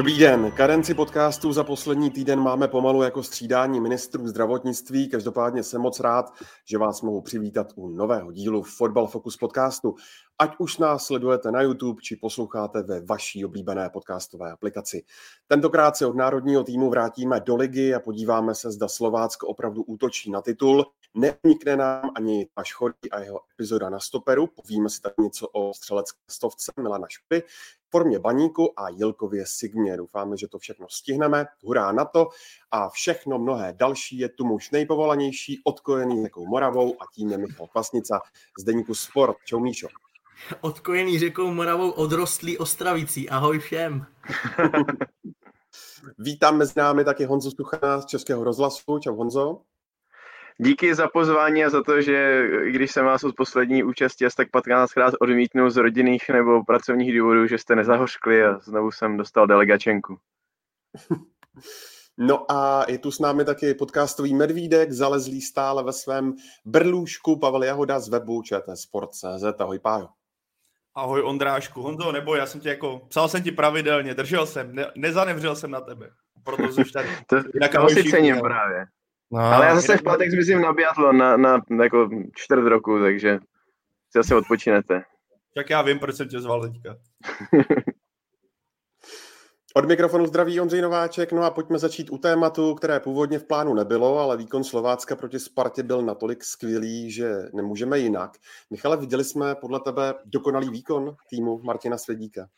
Dobrý den. Karenci podcastu za poslední týden máme pomalu jako střídání ministrů zdravotnictví. Každopádně jsem moc rád, že vás mohu přivítat u nového dílu Fotbal Focus podcastu. Ať už nás sledujete na YouTube, či posloucháte ve vaší oblíbené podcastové aplikaci. Tentokrát se od národního týmu vrátíme do ligy a podíváme se, zda Slovácko opravdu útočí na titul. Neunikne nám ani Tomáš Chorý a jeho epizoda na stoperu. Povíme si tak něco o střelecké stovce Milana Špy, formě baníku a Jilkově Sigmě. Doufáme, že to všechno stihneme. Hurá na to. A všechno mnohé další je tu muž nejpovolanější, odkojený řekou Moravou a tím je Michal Kvasnica z deníku Sport. Čau Míšo. Odkojený řekou Moravou odrostlý Ostravicí. Ahoj všem. Vítám mezi námi taky Honzo Suchana z Českého rozhlasu. Čau Honzo. Díky za pozvání a za to, že když jsem vás od poslední účasti asi tak 15krát odmítnul z rodinných nebo pracovních důvodů, že jste nezahořkli a znovu jsem dostal delegačenku. No a je tu s námi taky podcastový medvídek, zalezlý stále ve svém brlůžku Pavel Jahoda z webu ČT Sport.cz. Ahoj Pájo. Ahoj Ondrášku, Honzo, nebo já jsem tě jako, psal jsem ti pravidelně, držel jsem, ne, nezanevřel jsem na tebe, proto jsi tady. to, Jinak to si cením ne? právě. No, Ale já zase v pátek zmizím na biatlon na, na, na jako čtvrt roku, takže si asi odpočinete. Tak já vím, proč jsem tě zval teďka. Od mikrofonu zdraví Ondřej Nováček, no a pojďme začít u tématu, které původně v plánu nebylo, ale výkon Slovácka proti Spartě byl natolik skvělý, že nemůžeme jinak. Michale, viděli jsme podle tebe dokonalý výkon týmu Martina Svědíka?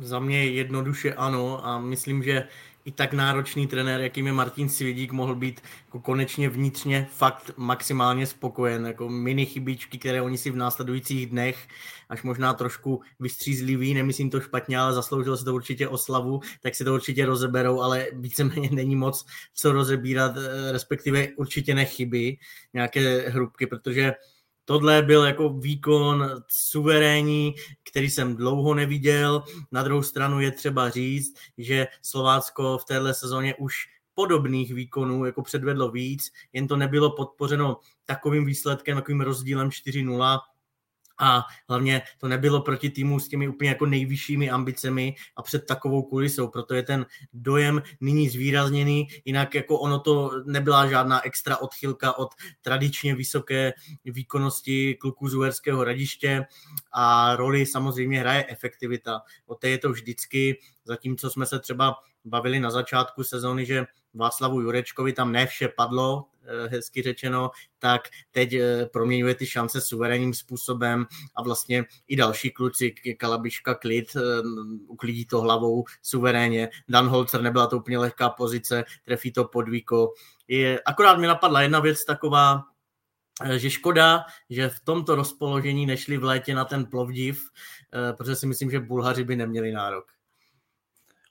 Za mě jednoduše ano a myslím, že i tak náročný trenér, jakým je Martin Svědík, mohl být jako konečně vnitřně fakt maximálně spokojen. Jako mini chybičky, které oni si v následujících dnech až možná trošku vystřízlivý, nemyslím to špatně, ale zasloužilo se to určitě oslavu, tak si to určitě rozeberou, ale víceméně není moc co rozebírat, eh, respektive určitě nechyby nějaké hrubky, protože tohle byl jako výkon suverénní, který jsem dlouho neviděl. Na druhou stranu je třeba říct, že Slovácko v téhle sezóně už podobných výkonů jako předvedlo víc, jen to nebylo podpořeno takovým výsledkem, takovým rozdílem 4-0, a hlavně to nebylo proti týmu s těmi úplně jako nejvyššími ambicemi a před takovou kulisou, proto je ten dojem nyní zvýrazněný, jinak jako ono to nebyla žádná extra odchylka od tradičně vysoké výkonnosti kluků z Uherského radiště a roli samozřejmě hraje efektivita. O té je to vždycky, zatímco jsme se třeba bavili na začátku sezóny, že Václavu Jurečkovi tam ne vše padlo, hezky řečeno, tak teď eh, proměňuje ty šance suverénním způsobem a vlastně i další kluci, Kalabiška klid, eh, uklidí to hlavou suverénně. Dan Holzer nebyla to úplně lehká pozice, trefí to podvíko. Je, akorát mi napadla jedna věc taková, že škoda, že v tomto rozpoložení nešli v létě na ten plovdiv, protože si myslím, že Bulhaři by neměli nárok.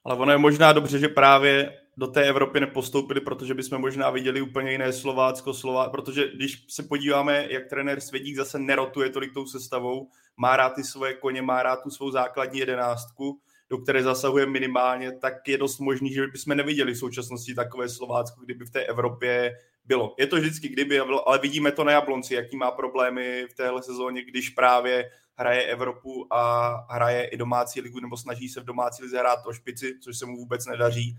Ale ono je možná dobře, že právě do té Evropy nepostoupili, protože bychom možná viděli úplně jiné Slovácko, Slová, protože když se podíváme, jak trenér Svědík zase nerotuje tolik tou sestavou, má rád ty svoje koně, má rád tu svou základní jedenáctku, do které zasahuje minimálně, tak je dost možný, že bychom neviděli v současnosti takové Slovácko, kdyby v té Evropě bylo. Je to vždycky kdyby, ale vidíme to na Jablonci, jaký má problémy v téhle sezóně, když právě hraje Evropu a hraje i domácí ligu, nebo snaží se v domácí lize hrát o špici, což se mu vůbec nedaří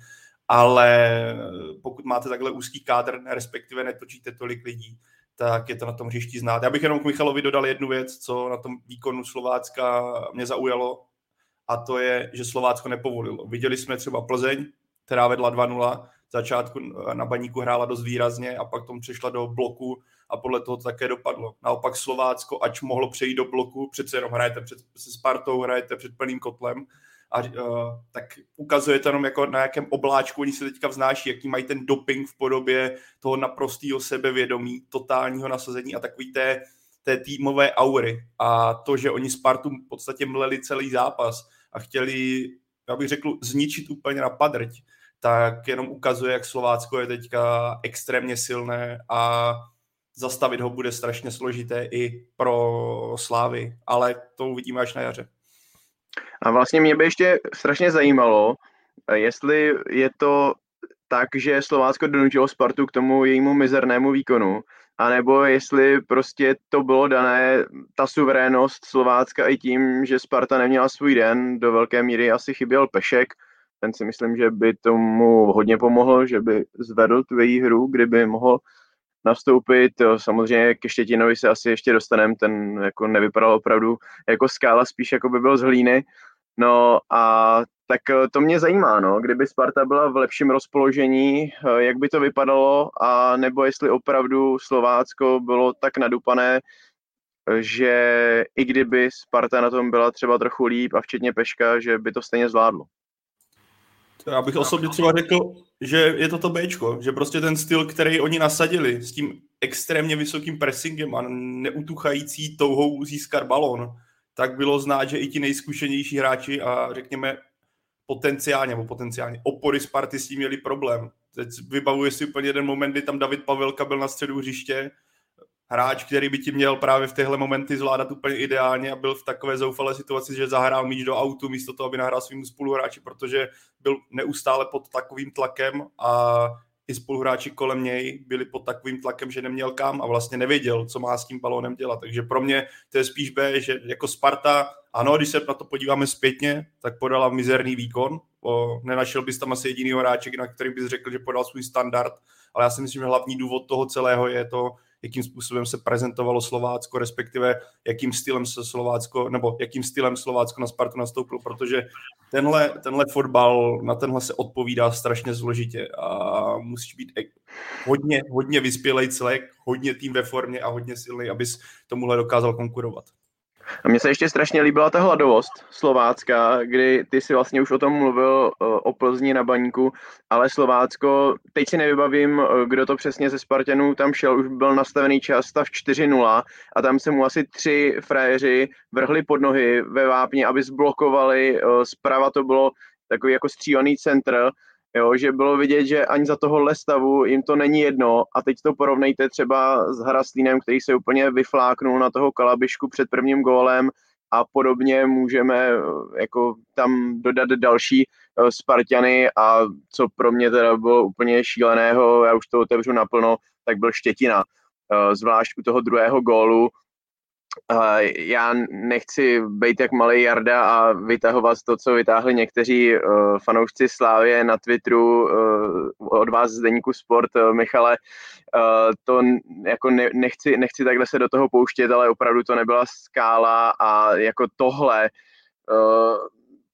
ale pokud máte takhle úzký kádr, respektive netočíte tolik lidí, tak je to na tom hřišti znát. Já bych jenom k Michalovi dodal jednu věc, co na tom výkonu Slovácka mě zaujalo, a to je, že Slovácko nepovolilo. Viděli jsme třeba Plzeň, která vedla 2-0, začátku na baníku hrála dost výrazně a pak tom přešla do bloku a podle toho to také dopadlo. Naopak Slovácko, ač mohlo přejít do bloku, přece jenom hrajete před, se Spartou, hrajete před plným kotlem, a uh, tak ukazuje to jenom jako na jakém obláčku oni se teďka vznáší, jaký mají ten doping v podobě toho naprostého sebevědomí, totálního nasazení a takový té, té týmové aury a to, že oni Spartu v podstatě mleli celý zápas a chtěli, já bych řekl, zničit úplně na padrť, tak jenom ukazuje, jak Slovácko je teďka extrémně silné a zastavit ho bude strašně složité i pro Slávy, ale to uvidíme až na jaře. A vlastně mě by ještě strašně zajímalo, jestli je to tak, že Slovácko donutilo Spartu k tomu jejímu mizernému výkonu, anebo jestli prostě to bylo dané, ta suverénnost Slovácka i tím, že Sparta neměla svůj den, do velké míry asi chyběl Pešek, ten si myslím, že by tomu hodně pomohl, že by zvedl tu její hru, kdyby mohl nastoupit. Samozřejmě ke Štětinovi se asi ještě dostaneme, ten jako nevypadal opravdu jako skála, spíš jako by byl z hlíny. No a tak to mě zajímá, no, kdyby Sparta byla v lepším rozpoložení, jak by to vypadalo, a nebo jestli opravdu Slovácko bylo tak nadupané, že i kdyby Sparta na tom byla třeba trochu líp a včetně Peška, že by to stejně zvládlo. Já bych osobně třeba řekl, že je to to Bčko, že prostě ten styl, který oni nasadili s tím extrémně vysokým pressingem a neutuchající touhou získat balón, tak bylo znát, že i ti nejzkušenější hráči a řekněme potenciálně, nebo potenciálně opory Sparty s tím měli problém. Teď vybavuje si úplně jeden moment, kdy tam David Pavelka byl na středu hřiště, hráč, který by ti měl právě v těchto momenty zvládat úplně ideálně a byl v takové zoufalé situaci, že zahrál míč do autu místo toho, aby nahrál svým spoluhráči, protože byl neustále pod takovým tlakem a i spoluhráči kolem něj byli pod takovým tlakem, že neměl kam a vlastně nevěděl, co má s tím balónem dělat. Takže pro mě to je spíš B, že jako Sparta, ano, když se na to podíváme zpětně, tak podala mizerný výkon. O, nenašel bys tam asi jedinýho hráče, na který bys řekl, že podal svůj standard, ale já si myslím, že hlavní důvod toho celého je to, jakým způsobem se prezentovalo Slovácko, respektive jakým stylem se Slovácko, nebo jakým stylem Slovácko na Spartu nastoupilo, protože tenhle, tenhle fotbal, na tenhle se odpovídá strašně zložitě a musíš být hodně, hodně vyspělej celek, hodně tým ve formě a hodně silný, abys tomuhle dokázal konkurovat. A mně se ještě strašně líbila ta hladovost slovácká, kdy ty si vlastně už o tom mluvil o Plzni na baníku, ale Slovácko, teď si nevybavím, kdo to přesně ze Spartanů tam šel, už byl nastavený čas stav 4-0 a tam se mu asi tři frajeři vrhli pod nohy ve vápně, aby zblokovali, zprava to bylo takový jako střílený centr, Jo, že bylo vidět, že ani za tohohle stavu jim to není jedno. A teď to porovnejte třeba s Haraslínem, který se úplně vyfláknul na toho Kalabišku před prvním gólem. A podobně můžeme eh, jako tam dodat další uh, Spartany. A co pro mě teda bylo úplně šíleného, já už to otevřu naplno, tak byl Štětina. Uh, zvlášť u toho druhého gólu, já nechci být jak malý Jarda a vytahovat to, co vytáhli někteří uh, fanoušci Slávě na Twitteru uh, od vás z Deníku Sport, uh, Michale. To jako ne, nechci, nechci takhle se do toho pouštět, ale opravdu to nebyla skála a jako tohle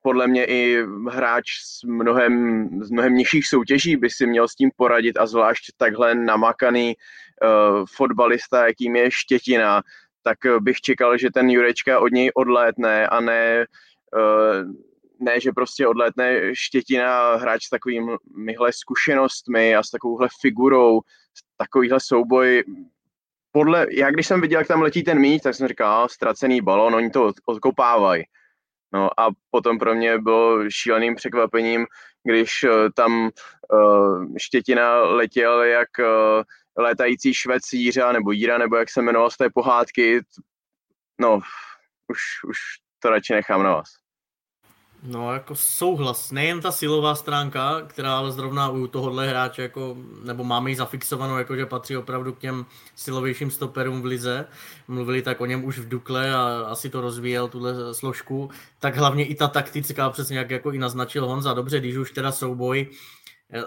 podle mě i hráč z mnohem, z mnohem nižších soutěží by si měl s tím poradit a zvlášť takhle namakaný uh, fotbalista, jakým je Štětina, tak eh, bych čekal, že ten Jurečka od něj odlétne a ne, eh, ne že prostě odlétne Štětina hráč s takovýmhle zkušenostmi a s takovouhle figurou, takovýhle souboj. Podle, já když jsem viděl, jak tam letí ten míč, tak jsem říkal, ztracený balon, oni to odkopávají. No a potom pro mě bylo šíleným překvapením, když eh, tam Štětina letěl jak létající švec Jíra, nebo Jíra, nebo jak se jmenoval z té pohádky, no, už, už to radši nechám na vás. No, jako souhlas. Nejen ta silová stránka, která ale zrovna u tohohle hráče, jako, nebo máme ji zafixovanou, jako, že patří opravdu k těm silovějším stoperům v lize. Mluvili tak o něm už v Dukle a asi to rozvíjel, tuhle složku. Tak hlavně i ta taktická, přesně jak jako i naznačil Honza. Dobře, když už teda souboj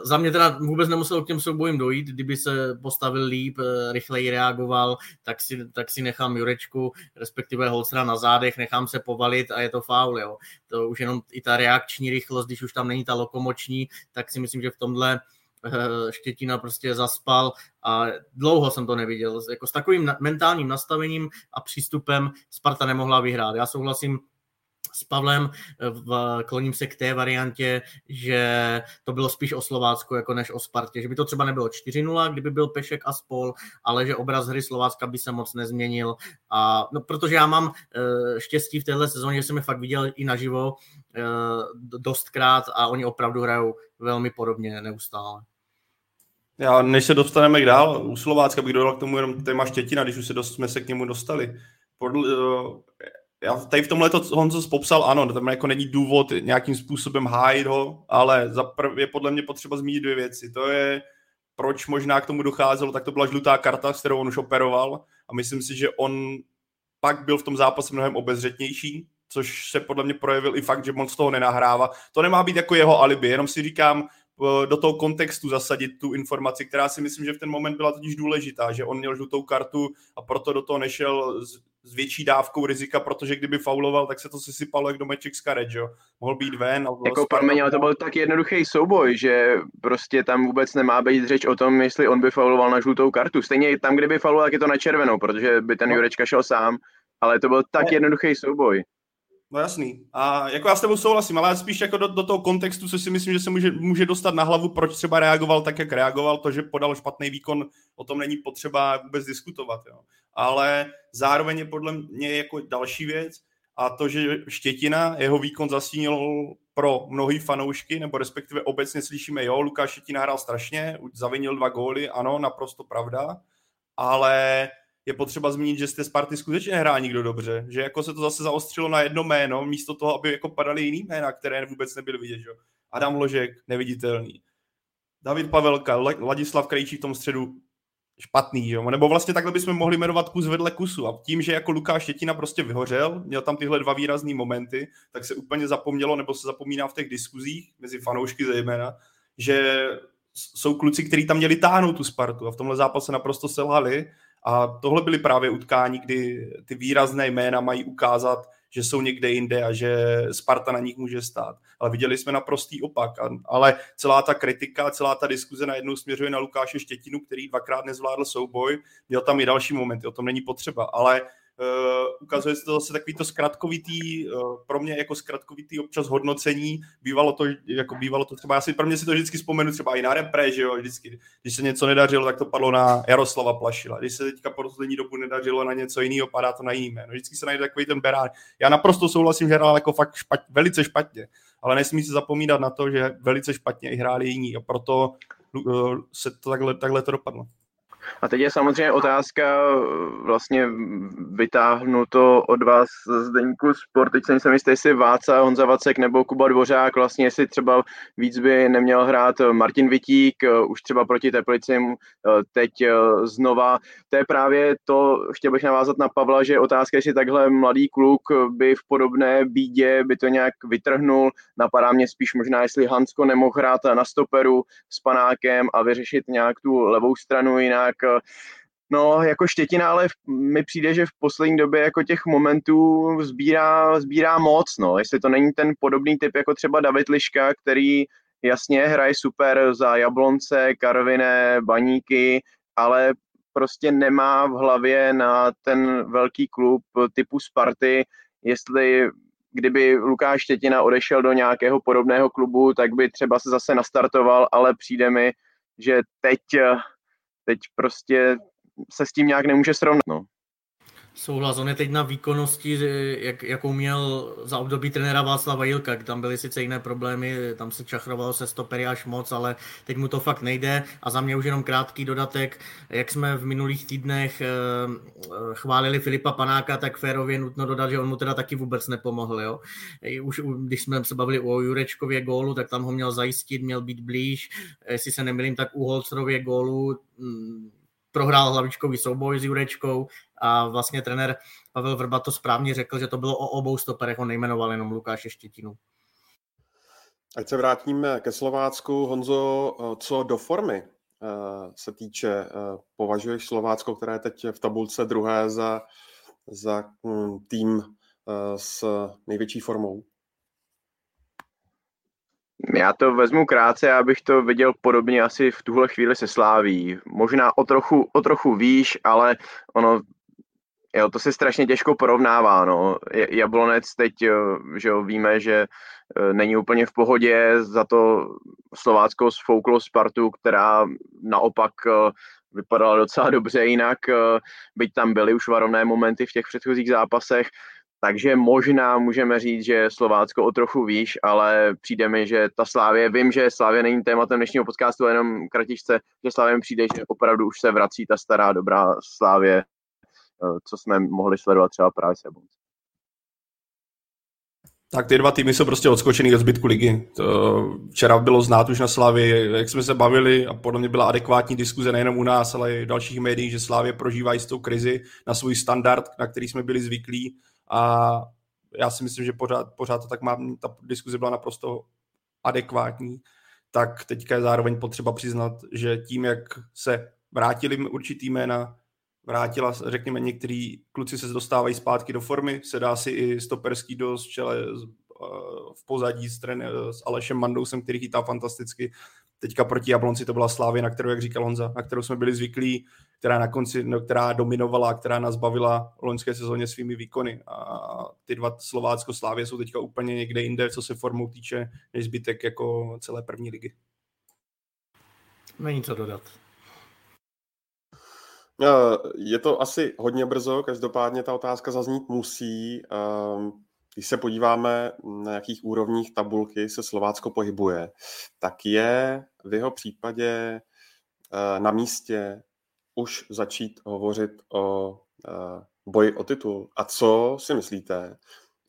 za mě teda vůbec nemusel k těm soubojím dojít, kdyby se postavil líp, eh, rychleji reagoval, tak si, tak si nechám Jurečku, respektive Holcera na zádech, nechám se povalit a je to faul, jo. To už jenom i ta reakční rychlost, když už tam není ta lokomoční, tak si myslím, že v tomhle eh, Štětina prostě zaspal a dlouho jsem to neviděl. Jako s takovým mentálním nastavením a přístupem Sparta nemohla vyhrát. Já souhlasím s Pavlem v, kloním se k té variantě, že to bylo spíš o Slovácku jako než o Spartě, že by to třeba nebylo 4-0, kdyby byl Pešek a spol, ale že obraz hry Slovácka by se moc nezměnil. A, no, protože já mám uh, štěstí v téhle sezóně, že jsem je fakt viděl i naživo uh, dostkrát a oni opravdu hrajou velmi podobně neustále. Já, než se dostaneme k dál, u Slovácka bych dodal k tomu jenom téma Štětina, když už se dost, jsme se k němu dostali. Podle, já tady v tomhle to Honzo popsal, ano, tam jako není důvod nějakým způsobem hájit ho, ale je podle mě potřeba zmínit dvě věci. To je, proč možná k tomu docházelo, tak to byla žlutá karta, s kterou on už operoval a myslím si, že on pak byl v tom zápase mnohem obezřetnější, což se podle mě projevil i fakt, že moc toho nenahrává. To nemá být jako jeho alibi, jenom si říkám, do toho kontextu zasadit tu informaci, která si myslím, že v ten moment byla totiž důležitá, že on měl žlutou kartu a proto do toho nešel s, s větší dávkou rizika, protože kdyby fauloval, tak se to sesypalo jak domeček z karet, že jo? Mohl být ven. Jako promiň, ale to byl tak jednoduchý souboj, že prostě tam vůbec nemá být řeč o tom, jestli on by fauloval na žlutou kartu. Stejně tam, kdyby fauloval, tak je to na červenou, protože by ten no. Jurečka šel sám, ale to byl tak jednoduchý souboj. No jasný. A jako já s tebou souhlasím, ale spíš jako do, do toho kontextu, co si myslím, že se může, může dostat na hlavu, proč třeba reagoval tak, jak reagoval, to, že podal špatný výkon, o tom není potřeba vůbec diskutovat. Jo. Ale zároveň je podle mě jako další věc, a to, že Štětina, jeho výkon zastínil pro mnohý fanoušky, nebo respektive obecně slyšíme, jo, Lukáš Štětina hrál strašně, zavinil dva góly, ano, naprosto pravda, ale je potřeba zmínit, že z té Sparty skutečně nehrá nikdo dobře, že jako se to zase zaostřilo na jedno jméno, místo toho, aby jako padaly jiný jména, které vůbec nebyly vidět. Že? Adam Ložek, neviditelný. David Pavelka, Ladislav Krejčí v tom středu, špatný, jo? nebo vlastně takhle bychom mohli jmenovat kus vedle kusu a tím, že jako Lukáš Štětina prostě vyhořel, měl tam tyhle dva výrazné momenty, tak se úplně zapomnělo, nebo se zapomíná v těch diskuzích, mezi fanoušky zejména, že jsou kluci, kteří tam měli táhnout tu Spartu a v tomhle zápase naprosto selhali a tohle byly právě utkání, kdy ty výrazné jména mají ukázat, že jsou někde jinde a že Sparta na nich může stát. Ale viděli jsme naprostý opak. Ale celá ta kritika, celá ta diskuze najednou směřuje na Lukáše Štětinu, který dvakrát nezvládl souboj. Měl tam i další momenty, o tom není potřeba. Ale ukazuje se to zase takový to zkratkovitý, uh, pro mě jako zkratkovitý občas hodnocení, bývalo to, jako bývalo to třeba, já si pro mě si to vždycky vzpomenu třeba i na repre, že jo, vždycky, když se něco nedařilo, tak to padlo na Jaroslava Plašila, když se teďka po poslední dobu nedařilo na něco jiného, padá to na jiný jméno, vždycky se najde takový ten berán. Já naprosto souhlasím, že hrál jako fakt špat, velice špatně, ale nesmí se zapomínat na to, že velice špatně i hráli jiní a proto uh, se to takhle, takhle to dopadlo. A teď je samozřejmě otázka, vlastně vytáhnu to od vás z Deníku Sport, teď jsem si jistý, jestli Váca, Honza Vacek nebo Kuba Dvořák, vlastně jestli třeba víc by neměl hrát Martin Vitík, už třeba proti Teplicím, teď znova. To je právě to, chtěl bych navázat na Pavla, že otázka, jestli takhle mladý kluk by v podobné bídě by to nějak vytrhnul. Napadá mě spíš možná, jestli Hansko nemohl hrát na stoperu s panákem a vyřešit nějak tu levou stranu jinak, tak eh, No, jako štětina, ale mi přijde, že v poslední době jako těch momentů sbírá, sbírá moc, no. Jestli to není ten podobný typ jako třeba David Liška, který jasně hraje super za Jablonce, Karviné, Baníky, ale prostě nemá v hlavě na ten velký klub typu Sparty, jestli kdyby Lukáš Štětina odešel do nějakého podobného klubu, tak by třeba se zase nastartoval, ale přijde mi, že teď teď prostě se s tím nějak nemůže srovnat. No. Souhlas, on je teď na výkonnosti, jak, jakou měl za období trenéra Václava Jilka, tam byly sice jiné problémy, tam se čachrovalo se stopery až moc, ale teď mu to fakt nejde. A za mě už jenom krátký dodatek, jak jsme v minulých týdnech eh, chválili Filipa Panáka, tak férově nutno dodat, že on mu teda taky vůbec nepomohl, jo. Už když jsme se bavili o Jurečkově gólu, tak tam ho měl zajistit, měl být blíž, jestli se nemýlím, tak u Holcerově gólu mm, prohrál hlavičkový souboj s Jurečkou a vlastně trenér Pavel Vrba to správně řekl, že to bylo o obou stoperech, on nejmenoval jenom Lukáše Štětinu. Ať se vrátíme ke Slovácku. Honzo, co do formy eh, se týče, eh, považuješ Slovácko, které je teď v tabulce druhé za, za hm, tým eh, s největší formou? Já to vezmu krátce, abych to viděl podobně asi v tuhle chvíli se sláví. Možná o trochu, o trochu výš, ale ono Jo, to se strašně těžko porovnává, no. Jablonec teď, že jo, víme, že není úplně v pohodě, za to Slovácko sfouklo Spartu, která naopak vypadala docela dobře jinak, byť tam byly už varovné momenty v těch předchozích zápasech, takže možná můžeme říct, že Slovácko o trochu výš, ale přijde mi, že ta Slávě, vím, že Slávě není tématem dnešního podcastu, jenom kratičce, že Slávě přijde, že opravdu už se vrací ta stará dobrá Slávě, eh, co jsme mohli sledovat třeba právě se tak ty dva týmy jsou prostě odskočený od zbytku ligy. To včera bylo znát už na Slávě, jak jsme se bavili a podle mě byla adekvátní diskuze nejenom u nás, ale i dalších médiích, že Slávě prožívá jistou krizi na svůj standard, na který jsme byli zvyklí a já si myslím, že pořád, pořád to tak má, ta diskuze byla naprosto adekvátní, tak teďka je zároveň potřeba přiznat, že tím, jak se vrátili určitý jména, vrátila, řekněme, některý kluci se dostávají zpátky do formy, se dá si i stoperský dost čele v pozadí s, trené, s Alešem Mandousem, který chytá fantasticky. Teďka proti Jablonci to byla Slávě, na kterou, jak říkal Honza, na kterou jsme byli zvyklí, která na konci, no, která dominovala, která nás bavila v loňské sezóně svými výkony. A ty dva Slovácko Slávě jsou teďka úplně někde jinde, co se formou týče, než zbytek jako celé první ligy. Není co dodat. Je to asi hodně brzo, každopádně ta otázka zaznít musí. Ehm, když se podíváme, na jakých úrovních tabulky se Slovácko pohybuje, tak je v jeho případě eh, na místě už začít hovořit o eh, boji o titul. A co si myslíte,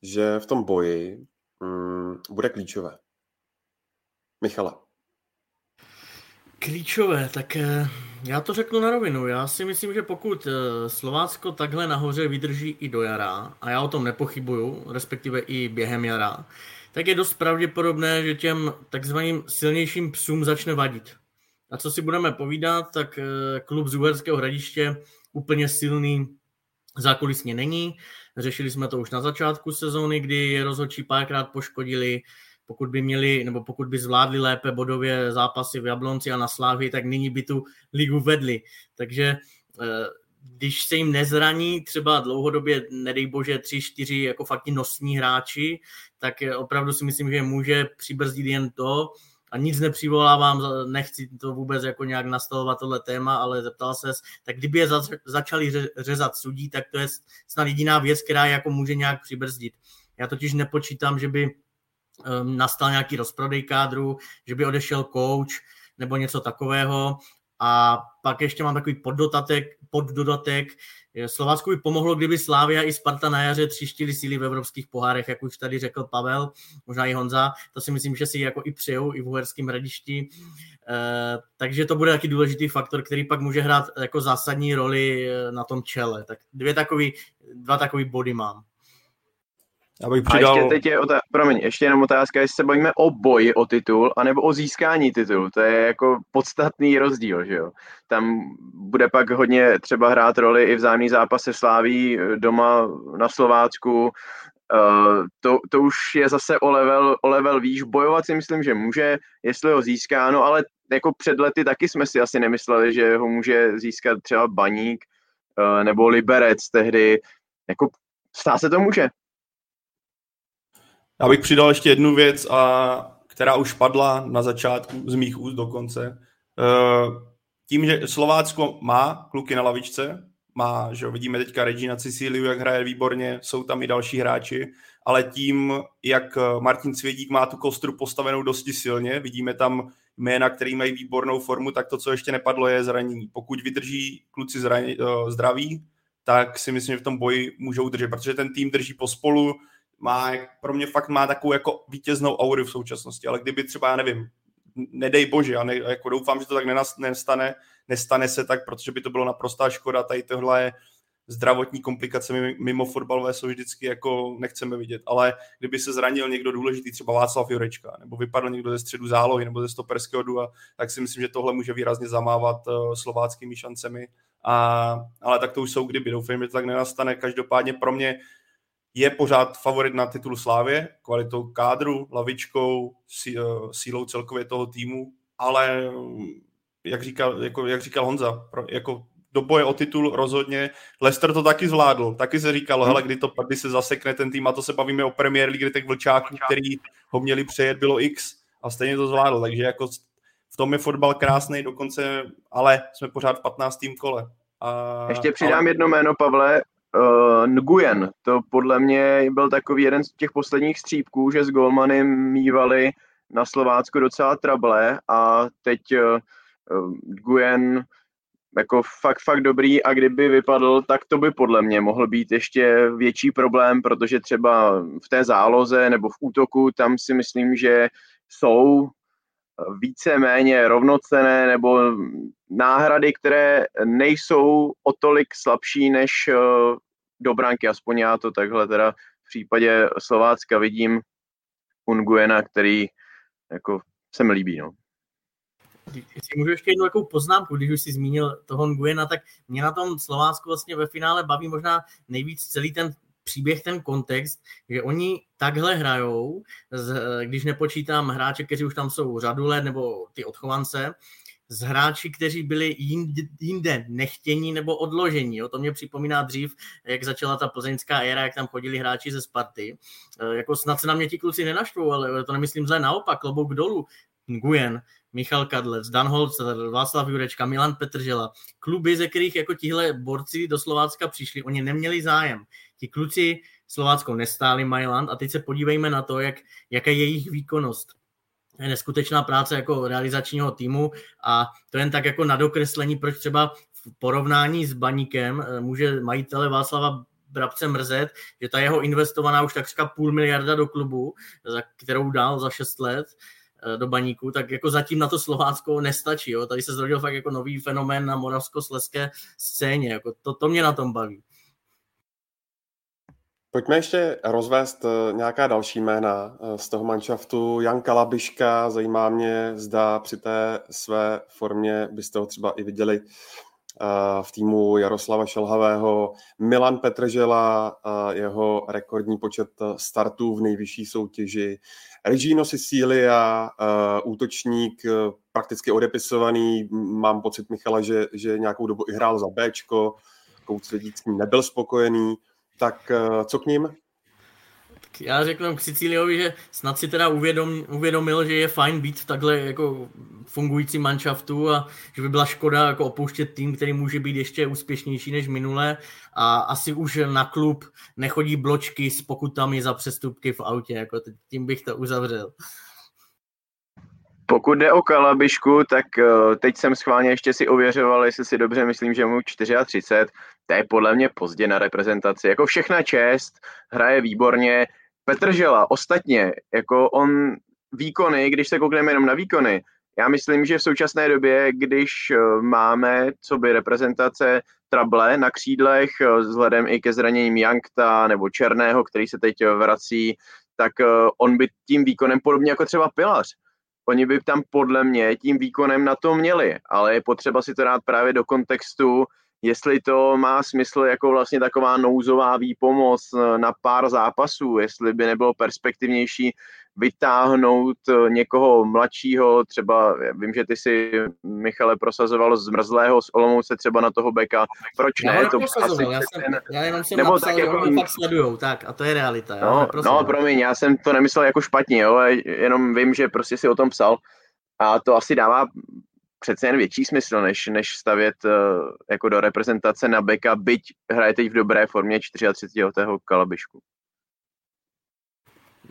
že v tom boji mm, bude klíčové? Michale. Klíčové, tak eh, já to řeknu na rovinu. Já si myslím, že pokud eh, Slovácko takhle nahoře vydrží i do jara, a já o tom nepochybuju, respektive i během jara, tak je dost pravděpodobné, že těm takzvaným silnějším psům začne vadit. A co si budeme povídat, tak eh, klub z Uherského hradiště úplně silný zákulisně není. Řešili jsme to už na začátku sezóny, kdy je rozhodčí párkrát poškodili, pokud by měli, nebo pokud by zvládli lépe bodově zápasy v Jablonci a na Slávii, tak nyní by tu ligu vedli. Takže eh, když se jim nezraní třeba dlouhodobě, nedej bože, tři, čtyři jako fakt nosní hráči, tak opravdu si myslím, že může přibrzdit jen to, a nic nepřivolávám, nechci to vůbec jako nějak nastavovat tohle téma, ale zeptal ses, tak kdyby je začali řezat sudí, tak to je snad jediná věc, která jako může nějak přibrzdit. Já totiž nepočítám, že by um, nastal nějaký rozprodej kádru, že by odešel coach nebo něco takového. A pak ještě mám takový poddodatek, poddodatek. Slovácku by pomohlo, kdyby Slávia i Sparta na jaře třištili síly v evropských pohárech, jak už tady řekl Pavel, možná i Honza. To si myslím, že si jako i přejou i v Uherském hradišti. E, takže to bude taky důležitý faktor, který pak může hrát jako zásadní roli eh, na tom čele. Tak dvě takový, dva takový body mám. Já bych přidal... A ještě teď je, otá... promiň, ještě jenom otázka, jestli se bavíme o boji o titul, anebo o získání titulu. To je jako podstatný rozdíl, že jo. Tam bude pak hodně třeba hrát roli i vzájemný zápas se Sláví eh, doma na Slovácku. Uh, to, to už je zase o level, o level výš. Bojovat si myslím, že může, jestli ho získá, no ale jako před lety taky jsme si asi nemysleli, že ho může získat třeba Baník uh, nebo Liberec tehdy. Jako stát se to může. Já bych přidal ještě jednu věc, a, která už padla na začátku z mých úst dokonce. Eh, tím, že Slovácko má kluky na lavičce, má, že vidíme teďka Regina Cecíliu, jak hraje výborně, jsou tam i další hráči, ale tím, jak Martin Cvědík má tu kostru postavenou dosti silně, vidíme tam jména, který mají výbornou formu, tak to, co ještě nepadlo, je zranění. Pokud vydrží kluci zraně, eh, zdraví, tak si myslím, že v tom boji můžou držet, protože ten tým drží pospolu, má, pro mě fakt má takovou jako vítěznou auru v současnosti, ale kdyby třeba, já nevím, nedej bože, a ne, jako doufám, že to tak nestane, nestane se tak, protože by to bylo naprostá škoda, tady tohle zdravotní komplikace mimo fotbalové jsou vždycky jako nechceme vidět, ale kdyby se zranil někdo důležitý, třeba Václav Jurečka, nebo vypadl někdo ze středu zálohy, nebo ze stoperského dua, tak si myslím, že tohle může výrazně zamávat uh, slováckými šancemi. A, ale tak to už jsou kdyby. Doufám, že to tak nenastane. Každopádně pro mě je pořád favorit na titul Slávě, kvalitou kádru, lavičkou, uh, sílou celkově toho týmu, ale jak říkal, jako, jak říkal Honza, pro, jako do boje o titul rozhodně. Leicester to taky zvládl. Taky se říkalo, hele, kdy to kdy se zasekne ten tým, a to se bavíme o Premier League, těch vlčáků, který ho měli přejet, bylo X a stejně to zvládl. Takže jako v tom je fotbal krásný dokonce, ale jsme pořád v 15. kole. A, Ještě přidám ale... jedno jméno, Pavle, uh, Nguyen. To podle mě byl takový jeden z těch posledních střípků, že s Golmany mývali na Slovácku docela trable a teď uh, Nguyen jako fakt, fakt dobrý a kdyby vypadl, tak to by podle mě mohl být ještě větší problém, protože třeba v té záloze nebo v útoku tam si myslím, že jsou více-méně rovnocené nebo náhrady, které nejsou o tolik slabší než eh, do branky, aspoň já to takhle teda v případě Slovácka vidím Unguena, který jako se mi líbí. No. Jestli můžu ještě jednu takovou poznámku, když už si zmínil toho Nguyena, tak mě na tom Slovácku vlastně ve finále baví možná nejvíc celý ten příběh, ten kontext, že oni takhle hrajou, když nepočítám hráče, kteří už tam jsou řadu let, nebo ty odchovance, z hráči, kteří byli jinde nechtění nebo odložení. Jo. To mě připomíná dřív, jak začala ta plzeňská éra, jak tam chodili hráči ze Sparty. E, jako snad se na mě ti kluci nenaštvou, ale to nemyslím zle, naopak, klobouk dolů. Nguyen, Michal Kadlec, Dan Holzer, Václav Jurečka, Milan Petržela. Kluby, ze kterých jako tihle borci do Slovácka přišli, oni neměli zájem. Ti kluci Slovácko nestáli Mailand a teď se podívejme na to, jak, jaká je jejich výkonnost. Neskutečná práce jako realizačního týmu a to jen tak jako na dokreslení, proč třeba v porovnání s Baníkem eh, může majitele Václava Brabce mrzet, že ta jeho investovaná už takřka půl miliarda do klubu, za kterou dal za 6 let, do baníku, tak jako zatím na to Slovácko nestačí. Jo. Tady se zrodil fakt jako nový fenomén na moravskoslezské scéně. Jako to, to mě na tom baví. Pojďme ještě rozvést eh, nějaká další jména eh, z toho manšaftu. Jan Kalabiška, zajímá mě, zda při té své formě byste ho třeba i viděli v týmu Jaroslava Šelhavého. Milan Petržela, jeho rekordní počet startů v nejvyšší soutěži. Regino Sicilia, útočník, prakticky odepisovaný. Mám pocit, Michala, že, že nějakou dobu i hrál za Bčko, Kouc nebyl spokojený. Tak co k ním? Já řeknu k Sicíliovi, že snad si teda uvědom, uvědomil, že je fajn být v takhle jako fungující manšaftu a že by byla škoda jako opouštět tým, který může být ještě úspěšnější než minule a asi už na klub nechodí bločky s pokutami za přestupky v autě, jako tím bych to uzavřel. Pokud jde o Kalabišku, tak uh, teď jsem schválně ještě si ověřoval, jestli si dobře myslím, že mu 34, to je podle mě pozdě na reprezentaci. Jako všechna čest, hraje výborně, Petržela, ostatně, jako on výkony, když se koukneme jenom na výkony, já myslím, že v současné době, když eh, máme, co by reprezentace trable na křídlech, eh, vzhledem i ke zraněním Jankta nebo Černého, který se teď eh, vrací, tak on by tím výkonem podobně jako třeba Pilař. Oni by tam podle mě tím výkonem na to měli, ale je potřeba si to dát právě do kontextu, jestli to má smysl jako vlastně taková nouzová výpomoc eh, na pár zápasů, jestli by nebylo perspektivnější vytáhnout eh, někoho mladšího, třeba vím, že ty si, Michale, prosazoval zmrzlého z Olomouce třeba na toho beka, proč já ne? To asi já, jsem, ten... já jenom jsem nebo napsal, tak jako... fakt sledujou, tak a to je realita. No, jo, no, promiň, já jsem to nemyslel jako špatně, jo, jenom vím, že prostě si o tom psal a to asi dává přece jen větší smysl, než, než stavět uh, jako do reprezentace na beka, byť hraje teď v dobré formě 34. kalabišku.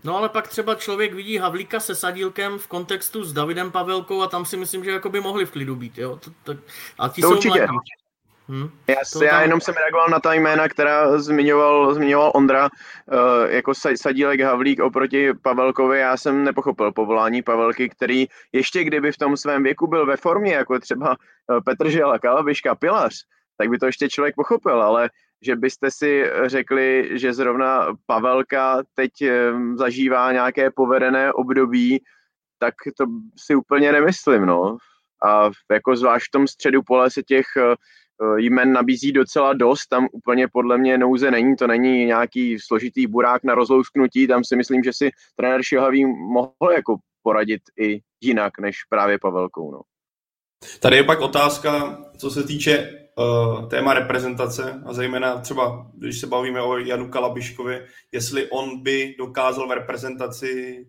No ale pak třeba člověk vidí Havlíka se Sadílkem v kontextu s Davidem Pavelkou a tam si myslím, že jako by mohli v klidu být, jo. To, to, a ti to jsou určitě. Mladí. Hmm. Já, to já jenom jsem reagoval na ta jména, která zmiňoval, zmiňoval Ondra, uh, jako Sadílek Havlík oproti Pavelkovi. Já jsem nepochopil povolání Pavelky, který ještě kdyby v tom svém věku byl ve formě, jako třeba uh, Petr Žela, Kalabiška, Pilař, tak by to ještě člověk pochopil, ale že byste si řekli, že zrovna Pavelka teď um, zažívá nějaké povedené období, tak to si úplně nemyslím, no. A jako zvlášť v tom středu pole se těch Eh, jmen nabízí docela dost, tam úplně podle mě nouze není, to není nějaký složitý burák na rozlousknutí, tam si myslím, že si trenér Šilhavý mohl jako poradit i jinak, než právě Pavelkou. No. Tady je pak otázka, co se týče uh, téma reprezentace a zejména třeba, když se bavíme o Janu Kalabiškovi, jestli on by dokázal v reprezentaci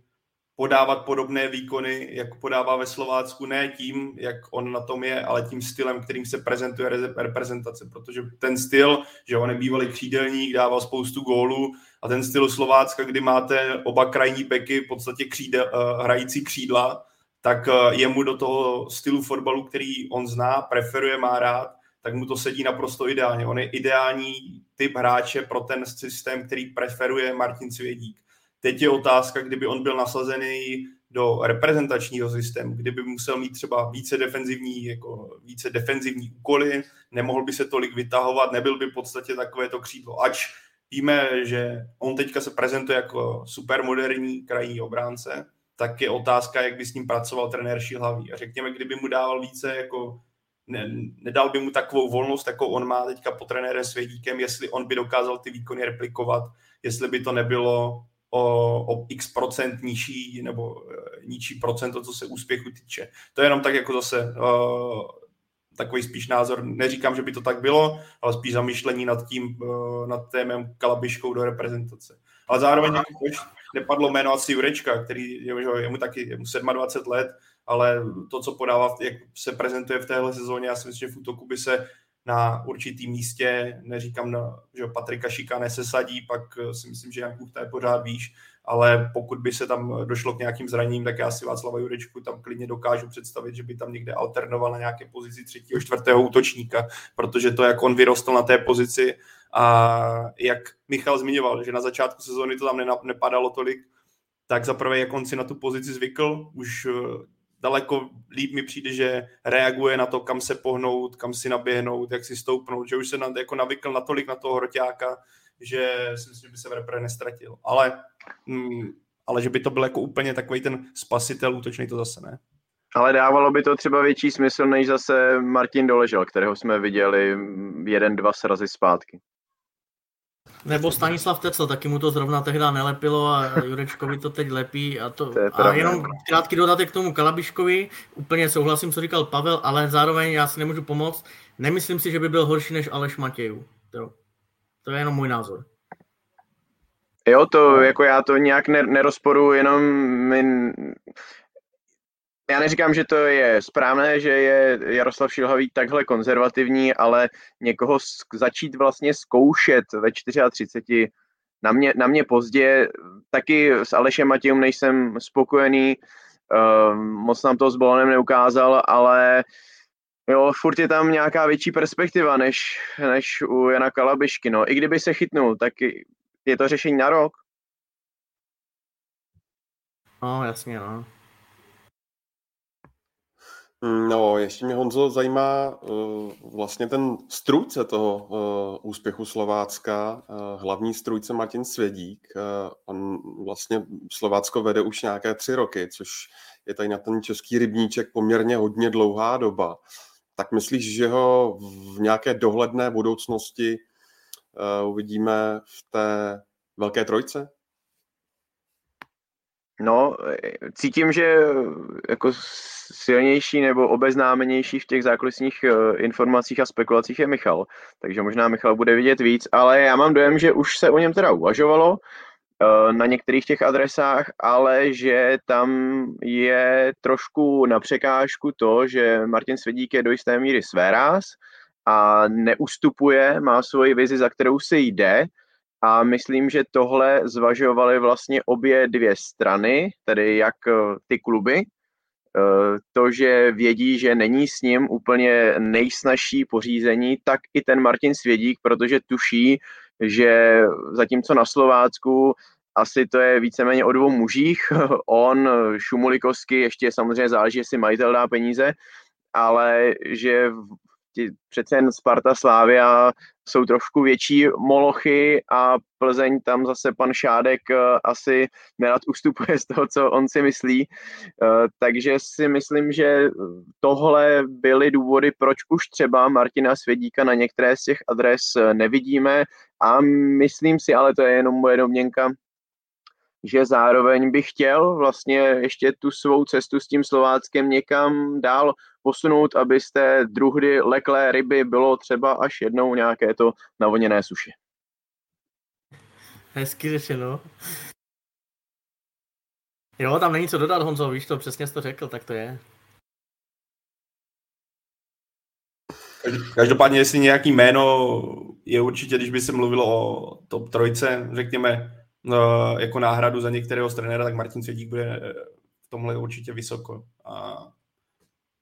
podávat podobné výkony, jak podává ve Slovácku, ne tím, jak on na tom je, ale tím stylem, kterým se prezentuje reprezentace, protože ten styl, že on je bývalý křídelník, dával spoustu gólů a ten styl Slovácka, kdy máte oba krajní beky v podstatě křídel, uh, hrající křídla, tak uh, jemu do toho stylu fotbalu, který on zná, preferuje, má rád, tak mu to sedí naprosto ideálně. On je ideální typ hráče pro ten systém, který preferuje Martin Svědík. Teď je otázka, kdyby on byl nasazený do reprezentačního systému, kdyby musel mít třeba více defenzivní, jako více defenzivní úkoly, nemohl by se tolik vytahovat, nebyl by v podstatě takové to křídlo. Ač víme, že on teďka se prezentuje jako supermoderní krajní obránce, tak je otázka, jak by s ním pracoval trenér Šilhavý. A řekněme, kdyby mu dával více jako ne, nedal by mu takovou volnost, jako on má teďka po trenérem Svědíkem, jestli on by dokázal ty výkony replikovat, jestli by to nebylo o, o x procent nižší nebo uh, nižší procento, co se úspěchu týče. To je jenom tak jako zase uh, takový spíš názor. Neříkám, že by to tak bylo, ale spíš zamýšlení nad tím, uh, nad témem Kalabiškou do reprezentace. Ale zároveň jako nepadlo jméno asi Jurečka, který je, je mu taky je mu 27 let, ale to, co podává, jak se prezentuje v téhle sezóně, já si myslím, že v útoku by se na určitým místě, neříkám, na, že Patrika Šika nesesadí, pak eh, si myslím, že Jan Kuchta je pořád výš, ale pokud by se tam došlo k nějakým zraněním, tak já si Václava Jurečku tam klidně dokážu představit, že by tam někde alternoval na nějaké pozici třetího, čtvrtého útočníka, protože to, jak on vyrostl na té pozici a jak Michal zmiňoval, že na začátku sezóny to tam nepadalo tolik, tak zaprvé, jak on si na tu pozici zvykl, už eh, daleko líp mi přijde, že reaguje na to, kam se pohnout, kam si naběhnout, jak si stoupnout, že už se na, jako navykl natolik na toho hroťáka, že si myslím, že by se v repre nestratil. Ale, mm, ale že by to byl jako úplně takový ten spasitel útočný, to zase ne. Ale dávalo by to třeba větší smysl, než zase Martin Doležel, kterého jsme viděli jeden, dva srazy zpátky. Nebo Stanislav Tecel, taky mu to zrovna tehdy nelepilo a Jurečkovi to teď lepí. A, to, to a jenom krátký dodatek k tomu Kalabiškovi, úplně souhlasím, co říkal Pavel, ale zároveň já si nemůžu pomoct. Nemyslím si, že by byl horší než Aleš Matějů. To, to je jenom můj názor. Jo, to jako já to nějak nerozporu, jenom my, já neříkám, že to je správné, že je Jaroslav Šilhavý takhle konzervativní, ale někoho začít vlastně zkoušet ve 34 na mě, na mě pozdě, taky s Alešem Matějem nejsem spokojený, uh, moc nám to s Bolonem neukázal, ale jo, furt je tam nějaká větší perspektiva než, než u Jana Kalabišky. No. I kdyby se chytnul, tak je to řešení na rok. No, jasně, no. Mm, no, ještě mě Honzo zajímá uh, vlastně ten strůjce toho uh, úspěchu Slovácka, uh, hlavní strůjce Martin Svědík. On vlastně Slovácko vede už nějaké tři roky, což je tady na ten český rybníček poměrně hodně dlouhá doba. Tak myslíš, že ho v nějaké dohledné budoucnosti uvidíme v té velké trojce? No, cítím, že jako silnější nebo obeznámenější v těch zákulisních eh, informacích a spekulacích je Michal, takže možná Michal bude vidět víc, ale já mám dojem, že už se o něm teda uvažovalo na některých těch adresách, ale že tam je trošku na překážku to, že Martin Svědík je do jisté míry svéráz a neustupuje, má svoji vizi, za kterou se jde, a myslím, že tohle zvažovaly vlastně obě dvě strany, tedy jak eh, ty kluby, eh, to, že vědí, že není s ním úplně nejsnažší pořízení, tak i ten Martin Svědík, protože tuší, že zatímco na Slovácku asi to je víceméně o dvou mužích, on, Šumulikovský, ještě samozřejmě záleží, jestli majitel dá peníze, ale že přece jen Sparta Slávia jsou trošku větší molochy a Plzeň tam zase pan Šádek eh, asi nerad ustupuje z toho, co on si myslí. Eh, takže si myslím, že tohle byly důvody, proč už třeba Martina Svědíka na některé z těch adres eh, nevidíme a myslím si, ale to je jenom moje domněnka, že zároveň bych chtěl vlastně ještě tu svou cestu s tím Slováckem někam dál posunout, abyste druhdy leklé ryby bylo třeba až jednou nějaké to navoněné suši. Hezky řešeno. Jo, tam není co dodat, Honzo, víš to, přesně jsi to řekl, tak to je. Každopádně, jestli nějaký jméno je určitě, když by se mluvilo o top trojce, řekněme, no, jako náhradu za některého z trenéra, tak Martin Svědík bude v tomhle určitě vysoko a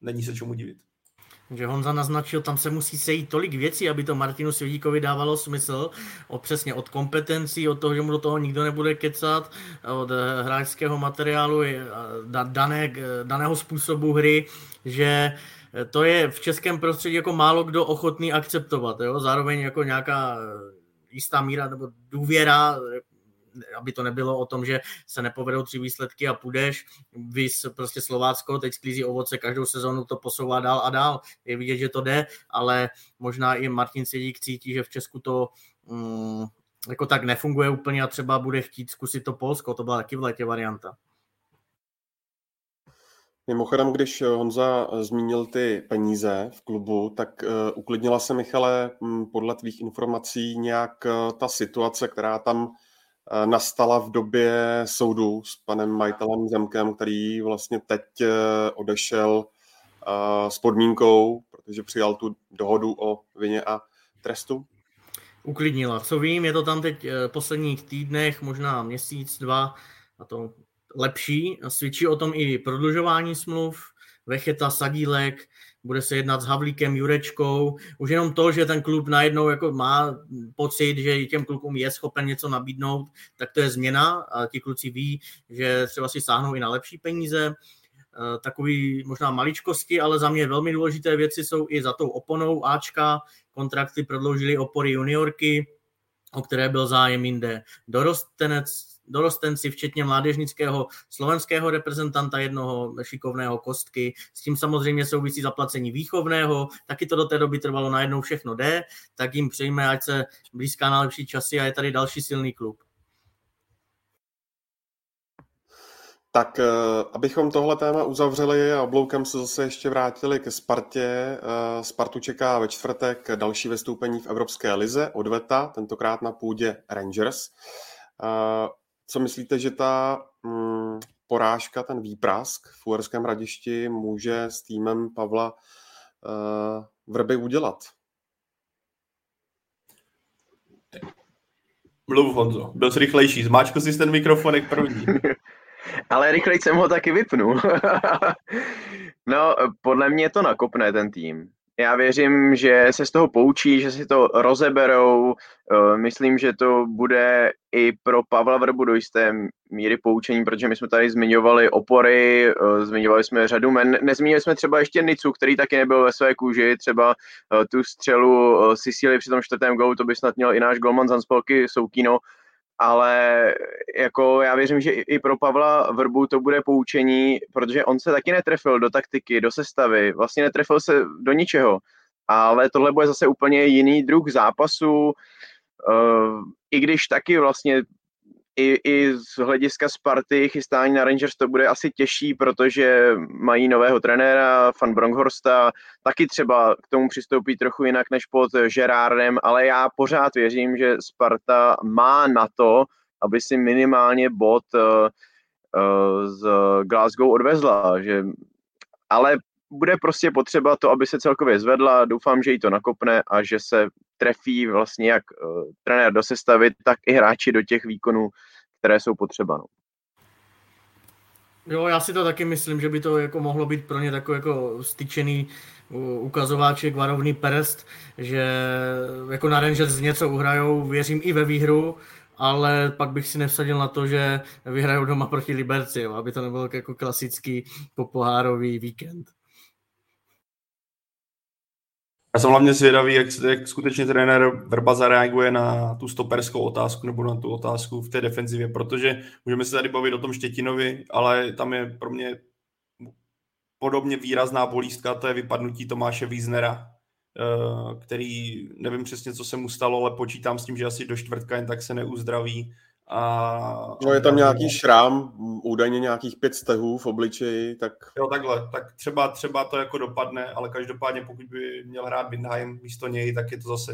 není se čemu divit. Že Honza naznačil, tam se musí sejít tolik věcí, aby to Martinu Svědíkovi dávalo smysl. O, přesně od kompetencí, od toho, že mu do toho nikdo nebude kecat, od eh, hráčského materiálu, dané, daného způsobu hry, že to je v českém prostředí jako málo kdo ochotný akceptovat. Jo? Zároveň jako nějaká jistá míra nebo důvěra aby to nebylo o tom, že se nepovedou tři výsledky a půjdeš, vys prostě Slovácko, teď sklízí ovoce, každou sezonu to posouvá dál a dál. Je vidět, že to jde, ale možná i Martin Svědík cítí, že v Česku to mm, jako tak nefunguje úplně a třeba bude chtít zkusit to Polsko, to byla taky v létě varianta. Mimochodem, když Honza zmínil ty peníze v klubu, tak uh, uklidnila se, Michale, podle tvých informací nějak ta situace, která tam Eh, nastala v době soudu s panem majitelem Zemkem, který vlastně teď eh, odešel eh, s podmínkou, protože přijal tu dohodu o vině a trestu? Uklidnila. Co vím, je to tam teď posledních týdnech, možná měsíc, dva, a to lepší. Svědčí o tom i prodlužování smluv, Vecheta, Sadílek, bude se jednat s Havlíkem, Jurečkou. Už jenom to, že ten klub najednou jako má pocit, že těm klukům je schopen něco nabídnout, tak to je změna a ti kluci ví, že třeba si sáhnou i na lepší peníze. E, takový možná maličkosti, ale za mě velmi důležité věci jsou i za tou oponou Ačka. Kontrakty prodloužili opory juniorky, o které byl zájem jinde. Dorostenec dorostenci, včetně mládežnického slovenského reprezentanta jednoho šikovného kostky. S tím samozřejmě souvisí zaplacení výchovného, taky to do té doby trvalo najednou všechno jde, tak jim přejme, ať se blízká na lepší časy a je tady další silný klub. Tak eh, abychom tohle téma uzavřeli a obloukem se zase ještě vrátili ke Spartě. Eh, Spartu čeká ve čtvrtek další vystoupení v Evropské lize odveta, tentokrát na půdě Rangers. Co myslíte, že ta mm, porážka, ten výprask v Uherském radišti může s týmem Pavla uh, Vrby udělat? Mluv, Honzo. Byl jsi rychlejší. Zmáčko si ten mikrofonek první. Ale rychleji jsem ho taky vypnul. no, podle mě to nakopne ten tým. Já věřím, že se z toho poučí, že si to rozeberou. Eh, myslím, že to bude i pro Pavla Vrbu do jisté míry poučení, protože my jsme tady zmiňovali opory, eh, zmiňovali jsme řadu men. Nezmínili jsme třeba ještě Nicu, který taky nebyl ve své kůži, třeba eh, tu střelu Sicily při tom čtvrtém golu, to by snad měl i náš golman Zanspolky Soukino, ale jako já věřím, že i pro Pavla Vrbu to bude poučení, protože on se taky netrefil do taktiky, do sestavy, vlastně netrefil se do ničeho, ale tohle bude zase úplně jiný druh zápasu, uh, i když taky vlastně i, i z hlediska Sparty chystání na Rangers to bude asi těžší, protože mají nového trenéra, Van Bronkhorsta, taky třeba k tomu přistoupí trochu jinak než pod Gerardem, ale já pořád věřím, že Sparta má na to, aby si minimálně bod uh, uh, z Glasgow odvezla, že ale bude prostě potřeba to, aby se celkově zvedla. Doufám, že jí to nakopne a že se trefí vlastně jak uh, trenér do sestavy, tak i hráči do těch výkonů, které jsou potřeba. No. Jo, já si to taky myslím, že by to jako mohlo být pro ně takový jako styčený ukazováček, varovný perest, že jako na Rangers něco uhrajou, věřím i ve výhru, ale pak bych si nevsadil na to, že vyhrajou doma proti Liberci, jo, aby to nebyl jako klasický popohárový víkend. Já jsem hlavně zvědavý, jak, jak skutečně trenér Vrba zareaguje na tu stoperskou otázku nebo na tu otázku v té defenzivě, protože můžeme se tady bavit o tom Štětinovi, ale tam je pro mě podobně výrazná bolístka, to je vypadnutí Tomáše Wiesnera, eh, který nevím přesně, co se mu stalo, ale počítám s tím, že asi do čtvrtka jen tak se neuzdraví A, no je tam nějaký šrám, údajně nějakých pět stehů v obličeji, tak... Jo, takhle, tak třeba, třeba to jako dopadne, ale každopádně pokud by měl hrát Windheim místo něj, tak je to zase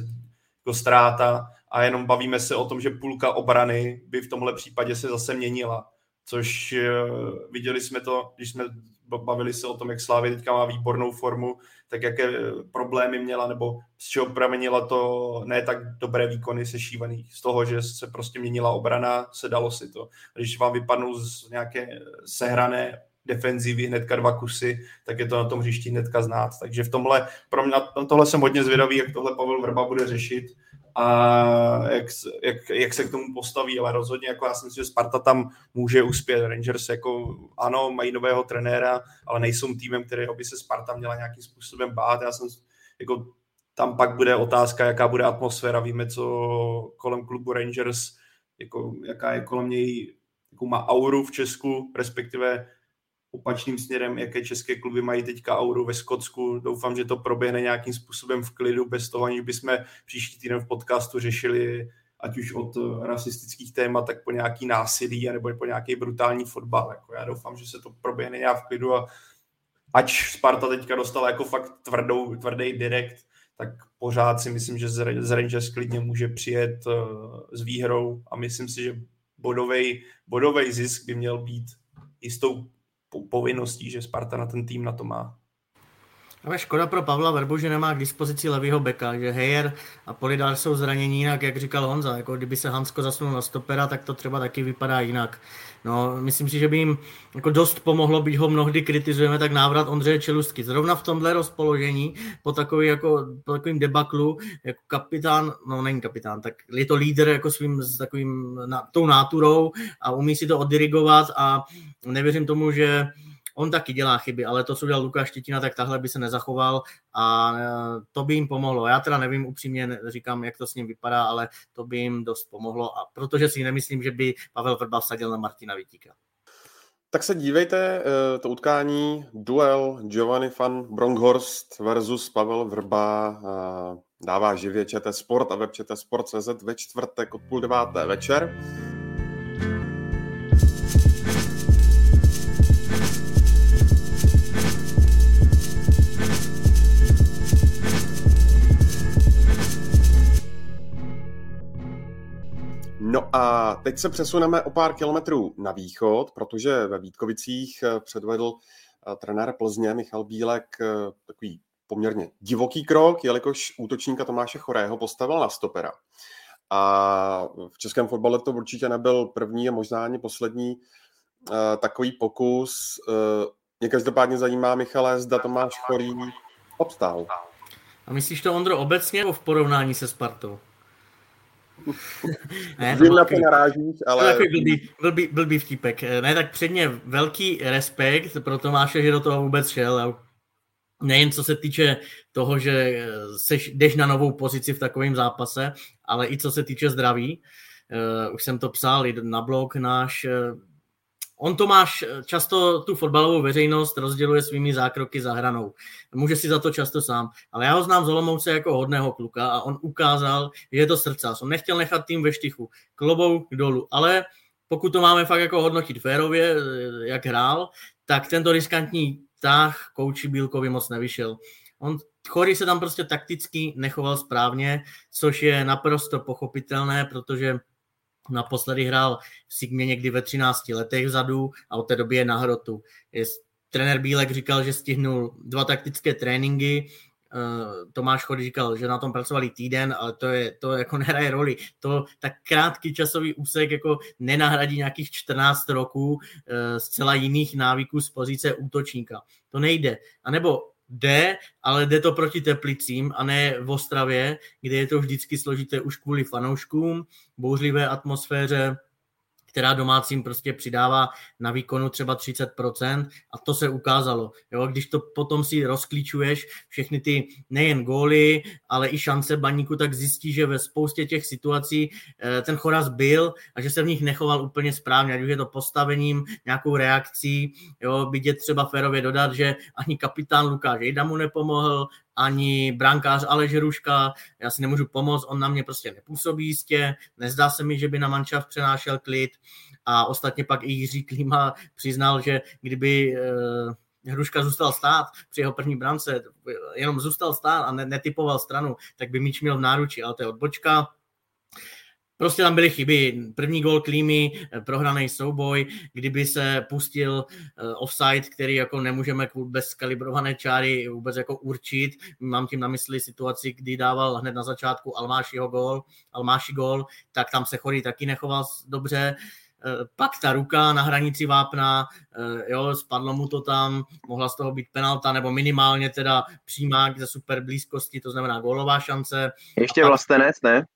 jako ztráta. A jenom bavíme se o tom, že půlka obrany by v tomhle případě se zase měnila, což uh, viděli jsme to, když jsme bavili se o tom, jak Slávy teďka má výbornou formu, tak jaké problémy měla, nebo z čeho pramenila to ne tak dobré výkony sešívaných. Z toho, že se prostě měnila obrana, se dalo si to. Když vám vypadnou z nějaké sehrané defenzivy hnedka dva kusy, tak je to na tom hřišti hnedka znát. Takže v tomhle, pro mě, na tohle jsem hodně zvědavý, jak tohle Pavel Vrba bude řešit a jak, jak, jak, se k tomu postaví, ale rozhodně jako já si myslím, že Sparta tam může uspět. Rangers jako ano, mají nového trenéra, ale nejsou týmem, kterého by se Sparta měla nějakým způsobem bát. Já jsem jako tam pak bude otázka, jaká bude atmosféra. Víme, co kolem klubu Rangers, jako, jaká je kolem něj, jakou má auru v Česku, respektive opačným směrem, jaké české kluby mají teďka auru ve Skotsku. Doufám, že to proběhne nějakým způsobem v klidu, bez toho, aniž bychom příští týden v podcastu řešili ať už od rasistických témat, tak po nějaký násilí, nebo po nějaký brutální fotbal. Jako já doufám, že se to proběhne nějak v klidu a ať Sparta teďka dostala jako fakt tvrdou, tvrdý direkt, tak pořád si myslím, že z Rangers klidně může přijet eh, s výhrou a myslím si, že bodový zisk by měl být jistou povinností, že Sparta na ten tým na to má. Ale škoda pro Pavla Verbu, že nemá k dispozici levýho beka, že Heyer a Polidar jsou zranění jinak, jak říkal Honza, jako kdyby se Hansko zasunul na stopera, tak to třeba taky vypadá jinak. No, myslím si, že by jim jako dost pomohlo, byť ho mnohdy kritizujeme, tak návrat Ondřeje Čelustky. Zrovna v tomhle rozpoložení, po, takový, jako, po takovým debaklu, jako kapitán, no není kapitán, tak je to líder jako svým s takovým na, tou náturou a umí si to oddirigovat a nevěřím tomu, že On taky dělá chyby, ale to, co udělal Lukáš Štětina, tak tahle by se nezachoval a e, to by jim pomohlo. Já teda nevím upřímně, říkám, jak to s ním vypadá, ale to by jim dost pomohlo, a protože si nemyslím, že by Pavel Vrba vsadil na Martina Vítíka. Tak se dívejte, e, to utkání, duel Giovanni van Bronkhorst versus Pavel Vrba dává živě ČT Sport a web ČT Sport.cz ve čtvrtek od půl deváté večer. No a teď se přesuneme o pár kilometrů na východ, protože ve Vítkovicích eh, předvedl eh, trenér Plzně Michal Bílek eh, takový poměrně divoký krok, jelikož útočníka Tomáše Chorého postavil na stopera. A v českém fotbale to určitě nebyl první a možná ani poslední takový pokus. Mě každopádně zajímá, Michale, zda Tomáš Chorý obstál. A myslíš to, Ondro, obecně nebo v porovnání se Spartou? Ne, Vím, na to narážíš, ale... To blbý, blbý, blbý vtípek. Ne, tak předně velký respekt pro Tomáše, že do toho vůbec šel. Nejen co se týče toho, že seš, jdeš na novou pozici v takovém zápase, ale i co se týče zdraví. Uh, už jsem to psal i na blog náš, On Tomáš často tu fotbalovou veřejnost rozděluje svými zákroky za hranou. Může si za to často sám. Ale já ho znám z Olomouce jako hodného kluka a on ukázal, že je to srdcař. On nechtěl nechat tým ve štichu. Klobou dolů. Ale pokud to máme fakt jako hodnotit férově, jak hrál, tak tento riskantní tah kouči Bílkovi moc nevyšel. On Chory se tam prostě takticky nechoval správně, což je naprosto pochopitelné, protože Naposledy hrál v Sigmě někdy ve 13 letech vzadu a od té doby je na hrotu. Trenér Bílek říkal, že stihnul dva taktické tréninky, Uh, Tomáš Chody říkal, že na tom pracovali týden, ale to, je, to jako nehraje roli. To tak krátký časový úsek jako nenahradí nějakých 14 roků uh, zcela jiných návyků z pozice útočníka. To nejde. A nebo jde, ale jde to proti Teplicím a ne v Ostravě, kde je to vždycky složité už kvůli fanouškům, bouřlivé atmosféře, která domácím prostě přidává na výkonu třeba 30% a to se ukázalo. Jo? Když to potom si rozklíčuješ všechny ty nejen góly, ale i šance baníku, tak zjistí, že ve spoustě těch situací eh, ten Choraz byl a že se v nich nechoval úplně správně, ať už je to postavením, nějakou reakcí, jo? je třeba férově dodat, že ani kapitán Lukáš Jejda mu nepomohl, ani brankář Aleš Ruška, já si nemůžu pomoct, on na mě prostě nepůsobí jistě, nezdá se mi, že by na mančav přenášel klid a ostatně pak i Jiří Klíma přiznal, že kdyby eh, Hruška zůstal stát při jeho první brance, jenom zůstal stát a netypoval stranu, tak by míč měl v náruči, ale to je odbočka. Prostě tam byly chyby. První gol Klímy, eh, prohraný souboj, kdyby se pustil uh, offside, který jako nemůžeme bez kalibrované čáry vůbec jako určit. Mám tím na mysli situaci, kdy dával hned na začátku Almášiho gol, Almáši gol, tak tam se Chorý taky nechoval dobře. Uh, pak ta ruka na hranici vápna, jo, spadlo mu to tam, mohla z toho být penalta, nebo minimálně teda přímák ze super blízkosti, to znamená gólová šance. Ještě vlastenec, ne?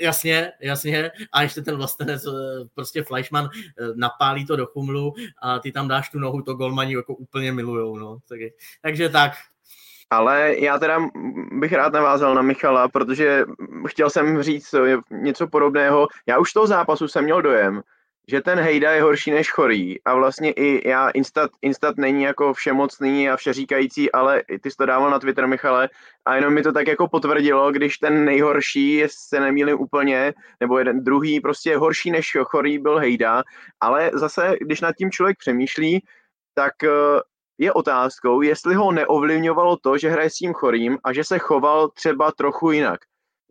Jasně, jasně. A ještě ten vlastenec, eh, prostě Fleischmann eh, napálí to do chumlu a ty tam dáš tu nohu, to golmani jako úplně milujou. No. Takže tak, ale já teda bych rád navázal na Michala, protože chtěl jsem říct eh, něco podobného. Já už toho zápasu jsem měl dojem, že ten Hejda je horší než chorý. A vlastně i já Instat, Instat není jako všemocný a všeříkající, ale ty jsi to dával na Twitter, Michale, a jenom mi to tak jako potvrdilo, když ten nejhorší, se nemýlím úplně, nebo jeden druhý, prostě horší než chorý byl Hejda, ale zase, když nad tím člověk přemýšlí, tak eh, je otázkou, jestli ho neovlivňovalo to, že hraje s tím chorým a že se choval třeba trochu jinak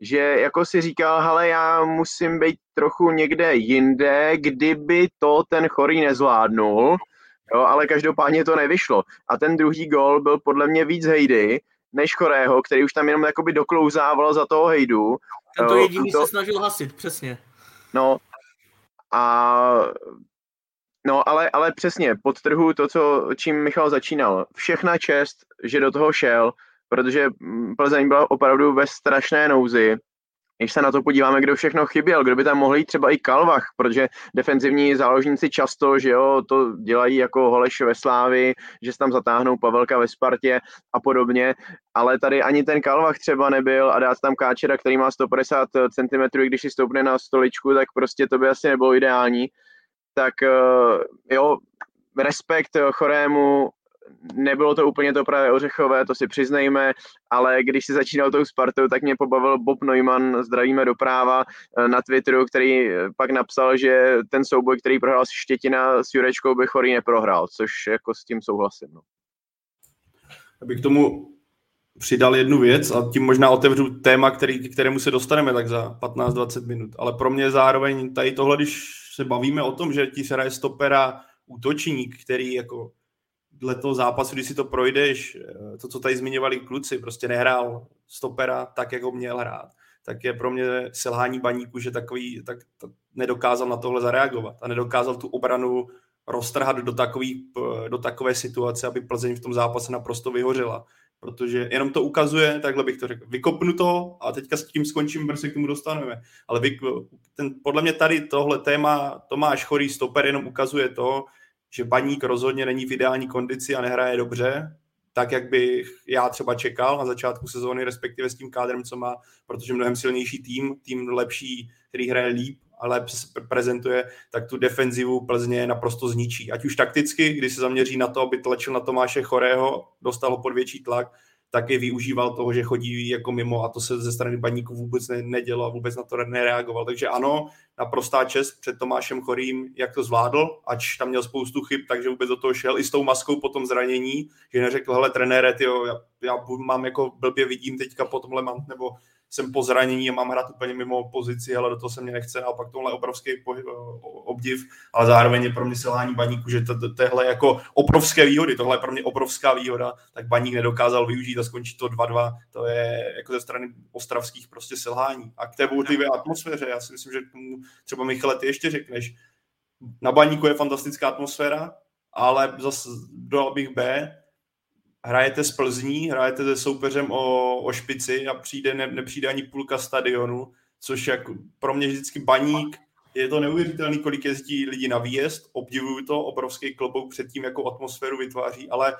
že jako si říkal, hele, já musím být trochu někde jinde, kdyby to ten chorý nezvládnul, jo, ale každopádně to nevyšlo. A ten druhý gol byl podle mě víc hejdy, než chorého, který už tam jenom jakoby doklouzával za toho hejdu. Ten to jediný to... se snažil hasit, přesně. No, a No, ale, ale přesně, podtrhu to, co, čím Michal začínal. Všechna čest, že do toho šel, protože mm, Plzeň byla opravdu ve strašné nouzi. Když se na to podíváme, kdo všechno chyběl, kdo by tam mohl jít třeba i Kalvach, protože defenzivní záložníci často, že jo, to dělají jako Holeš ve Slávi, že se tam zatáhnou Pavelka ve Spartě a podobně, ale tady ani ten Kalvach třeba nebyl a dát tam Káčera, který má 150 cm, když si stoupne na stoličku, tak prostě to by asi nebylo ideální. Tak eh, jo, respekt chorému, nebylo to úplně to právě ořechové, to si přiznejme, ale když si začínal tou Spartou, tak mě pobavil Bob Neumann, zdravíme doprava, eh, na Twitteru, který eh, pak napsal, že ten souboj, který prohrál s Štětina s Jurečkou, by Chorý neprohrál, což jako s tím souhlasím. No. Abych tomu přidal jednu věc a tím možná otevřu téma, který, kterému se dostaneme tak za 15-20 minut. Ale pro mě zároveň tady tohle, když se bavíme o tom, že ti se hraje stopera útočník, který jako toho zápasu, když si to projdeš, eh, to, co tady zmiňovali kluci, prostě nehrál stopera tak, jak ho měl hrát, tak je pro mě selhání baníku, že takový, tak, tak nedokázal na tohle zareagovat a nedokázal tu obranu roztrhat do, takový, do takové situace, aby Plzeň v tom zápase naprosto vyhořela. Protože jenom to ukazuje, takhle bych to řekl, vykopnu to a teďka s tím skončím, brzy k tomu dostaneme. Ale vy, ten, podle mě tady tohle téma Tomáš Chorý stoper jenom ukazuje to, že Baník rozhodně není v ideální kondici a nehraje dobře, tak, jak bych já třeba čekal na začátku sezóny, respektive s tím kádrem, co má, protože mnohem silnější tým, tým lepší, který hraje líp a lépe prezentuje, tak tu defenzivu Plzně naprosto zničí. Ať už takticky, kdy se zaměří na to, aby tlačil na Tomáše Chorého, dostal ho pod větší tlak, taky využíval toho, že chodí jako mimo a to se ze strany baníků vůbec ne, nedělo a vůbec na to nereagoval. Takže ano, naprostá čest před Tomášem Chorým, jak to zvládl, ač tam měl spoustu chyb, takže vůbec do toho šel i s tou maskou po tom zranění, že neřekl, hele trenére, tyjo, já, já mám jako blbě vidím teďka po tomhle, mám, nebo jsem po zranění a mám hrát úplně mimo pozici, ale do toho se mě nechce a pak tohle obrovský obdiv, ale zároveň je pro mě selhání baníku, že to, to, tohle jako obrovské výhody, tohle je pro mě obrovská výhoda, tak baník nedokázal využít a skončit to 2-2, to je jako ze strany ostravských prostě selhání. A k té bouřlivé atmosféře, já si myslím, že tomu třeba Michale, ty ještě řekneš, na baníku je fantastická atmosféra, ale zase dodal bych B, hrajete s Plzní, hrajete se soupeřem o, o špici a přijde, ne, nepřijde ani půlka stadionu, což jako pro mě vždycky baník, je to neuvěřitelný, kolik jezdí lidi na výjezd, obdivuju to, obrovský klobouk před tím, jakou atmosféru vytváří, ale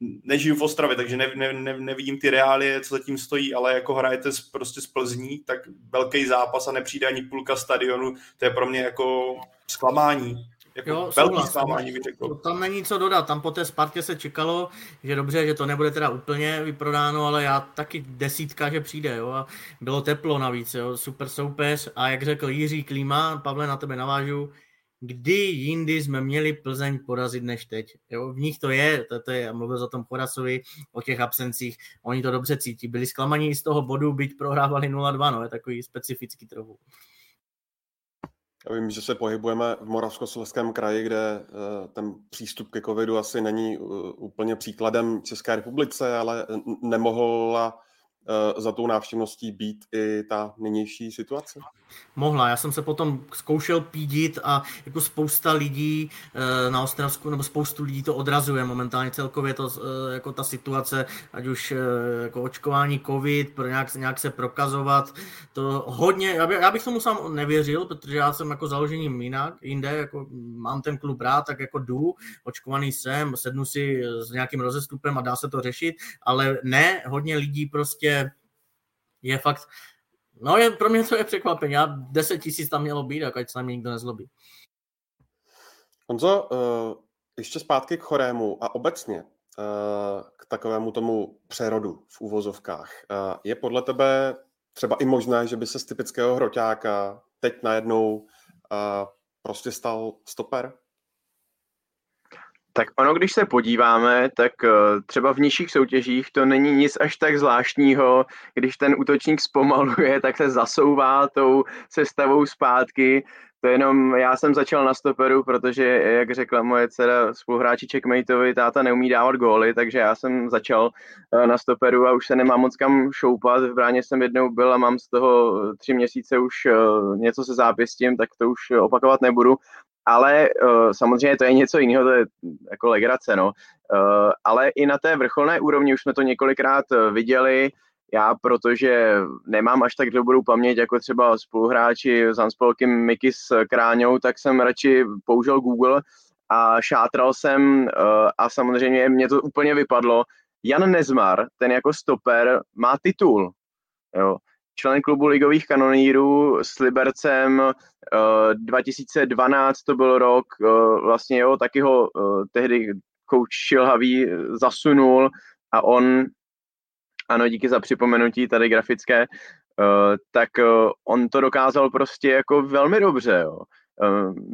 nežiju v Ostravě, takže ne, ne, ne, nevidím ty reálie, co zatím stojí, ale jako hrajete s, prostě z Plzní, tak velký zápas a nepřijde ani půlka stadionu, to je pro mě jako zklamání. Jako jo, velký zklamání bych řekl. Tam není co dodat, tam po té Spartě se čekalo, že dobře, že to nebude teda úplně vyprodáno, ale já taky desítka, že přijde, jo, a bylo teplo navíc, jo, super soupeř a jak řekl Jiří Klíma, Pavle, na tebe navážu, kdy jindy jsme měli Plzeň porazit než teď. Jo? V nich to je, to, to je, mluvil o tom Chorasovi, o těch absencích, oni to dobře cítí. Byli zklamaní z toho bodu, byť prohrávali 0-2, no, je takový specifický trochu. Vím, že se pohybujeme v Moravskoslezském kraji, kde eh, ten přístup ke covidu asi není eh, úplně příkladem České republice, ale nemohla za tou návštěvností být i ta nynější situace? Mohla, já jsem se potom zkoušel pídit a jako spousta lidí eh, na Ostravsku, nebo spoustu lidí to odrazuje momentálně celkově to, eh, jako ta situace, ať už jako očkování covid, pro nějak, nějak se prokazovat, to hodně, já, by, já bych tomu sám nevěřil, protože já jsem jako založením jinak, jinde, jako mám ten klub rád, tak jako jdu, očkovaný jsem, sednu si s nějakým rozestupem a dá se to řešit, ale ne, hodně lidí prostě je fakt, no je, pro mě to je překvapení. Já 10 tisíc tam mělo být, ať se na mě nikdo nezlobí. Honzo, uh, ještě zpátky k chorému a obecně uh, k takovému tomu přerodu v úvozovkách. Uh, je podle tebe třeba i možné, že by se z typického hroťáka teď najednou uh, prostě stal stoper? Tak ono, když se podíváme, tak eh, třeba v nižších soutěžích to není nic až tak zvláštního. Když ten útočník zpomaluje, tak se zasouvá tou sestavou zpátky. To jenom, já jsem začal na stoperu, protože, jak řekla moje dcera spoluhráči Checkmateovi, táta neumí dávat góly, takže já jsem začal eh, na stoperu a už se nemám moc kam šoupat. V bráně jsem jednou byl a mám z toho tři měsíce už eh, něco se zápěstím, tak to už opakovat nebudu ale uh, samozřejmě to je něco jiného, to je jako legrace, no. Uh, ale i na té vrcholné úrovni už jsme to několikrát uh, viděli, já, protože nemám až tak dobrou paměť jako třeba spoluhráči s Anspolkem Miky s Kráňou, tak jsem radši použil Google a šátral jsem a samozřejmě mě to úplně vypadlo. Jan Nezmar, ten jako stoper, má titul. Jo člen klubu ligových kanonírů s Libercem. 2012 eh, to byl rok, eh, vlastně jo, taky ho eh, tehdy kouč Šilhavý zasunul a on, ano, díky za připomenutí tady grafické, tak on to dokázal prostě jako velmi dobře, jo.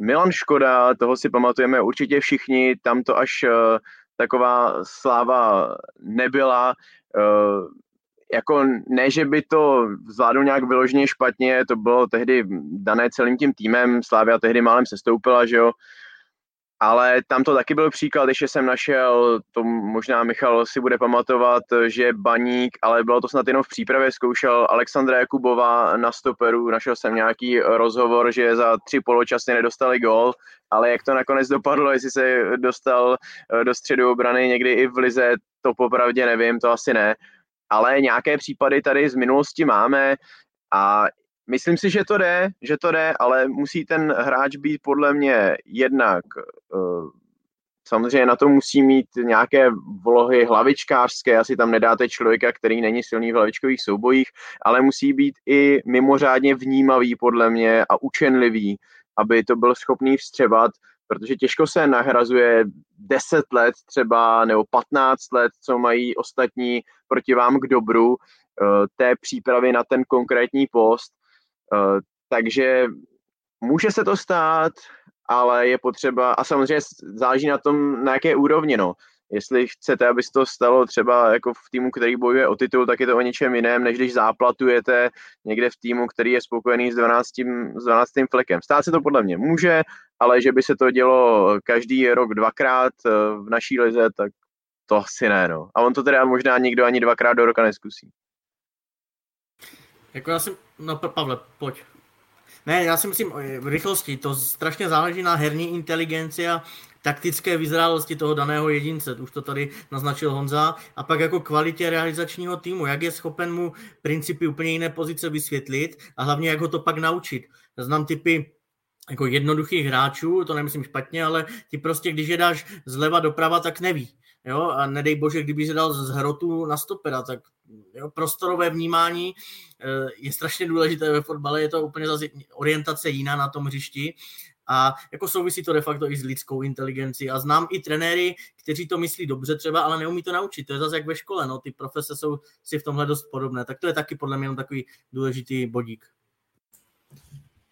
Milan Škoda, toho si pamatujeme určitě všichni, tam to až taková sláva nebyla jako ne, že by to zvládl nějak vyloženě špatně, to bylo tehdy dané celým tím týmem, Slávia tehdy málem sestoupila, že jo, ale tam to taky byl příklad, když jsem našel, to možná Michal si bude pamatovat, že Baník, ale bylo to snad jenom v přípravě, zkoušel Alexandra Jakubova na stoperu, našel jsem nějaký rozhovor, že za tři poločasy nedostali gol, ale jak to nakonec dopadlo, jestli se dostal do středu obrany někdy i v Lize, to popravdě nevím, to asi ne, ale nějaké případy tady z minulosti máme a myslím si, že to jde, že to jde, ale musí ten hráč být podle mě jednak uh, samozřejmě na to musí mít nějaké vlohy hlavičkářské, asi tam nedáte člověka, který není silný v hlavičkových soubojích, ale musí být i mimořádně vnímavý podle mě a učenlivý, aby to byl schopný vstřebat, protože těžko se nahrazuje 10 let třeba nebo 15 let, co mají ostatní proti vám k dobru eh, té přípravy na ten konkrétní post. Eh, takže může se to stát, ale je potřeba, a samozřejmě záleží na tom, na jaké úrovni, no. Jestli chcete, aby se to stalo třeba jako v týmu, který bojuje o titul, tak je to o něčem jiném, než když záplatujete někde v týmu, který je spokojený s 12, s 12 flekem. Stát se to podle mě může, ale že by se to dělo každý rok dvakrát eh, v naší lize, tak to asi ne, no. A on to teda možná nikdo ani dvakrát do roka neskusí. Jako já si, no Pavle, pojď. Ne, já si myslím, v rychlosti, to strašně záleží na herní inteligenci a taktické vyzrálosti toho daného jedince, už to tady naznačil Honza, a pak jako kvalitě realizačního týmu, jak je schopen mu principy úplně jiné pozice vysvětlit a hlavně jak ho to pak naučit. Znám typy jako jednoduchých hráčů, to nemyslím špatně, ale ti prostě, když je dáš zleva doprava, tak neví. Jo? A nedej bože, kdyby se dal z hrotu na stopera, tak jo, prostorové vnímání eh, je strašně důležité ve fotbale, je to úplně zase orientace jiná na tom hřišti A jako souvisí to de facto i s lidskou inteligencí. A znám i trenéry, kteří to myslí dobře třeba, ale neumí to naučit. To je zase jak ve škole, no. ty profese jsou si v tomhle dost podobné. Tak to je taky podle mě takový důležitý bodík.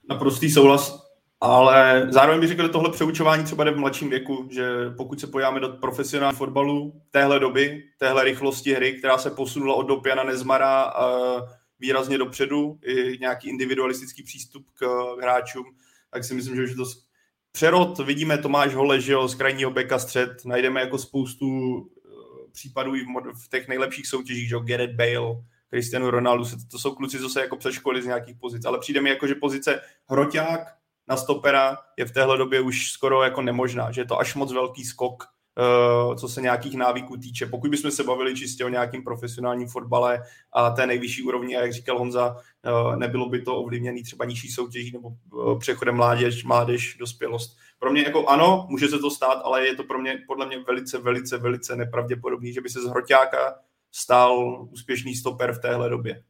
Naprostý souhlas ale zároveň bych řekl, že tohle přeučování třeba jde v mladším věku, že pokud se pojáme do profesionálního fotbalu téhle doby, téhle rychlosti hry, která se posunula od doby Jana Nezmara výrazně dopředu, i nějaký individualistický přístup k hráčům, tak si myslím, že už to přerod. Vidíme Tomáš Hole, že jo, z krajního beka střed, najdeme jako spoustu eh, případů i v těch nejlepších soutěžích, že jo, Gareth Bale, Cristiano Ronaldo, to jsou kluci, co se jako přeškolili z nějakých pozic, ale přijde mi jako, že pozice hroťák, na stopera je v téhle době už skoro jako nemožná, že je to až moc velký skok, co se nějakých návyků týče. Pokud bychom se bavili čistě o nějakým profesionálním fotbale a té nejvyšší úrovni, a jak říkal Honza, uh, nebylo by to ovlivněné třeba nižší soutěží nebo uh, přechodem mládež, mládež, dospělost. Pro mě jako ano, může se to stát, ale je to pro mě podle mě velice, velice, velice nepravděpodobný, že by se z hroťáka stal úspěšný stoper v téhle době.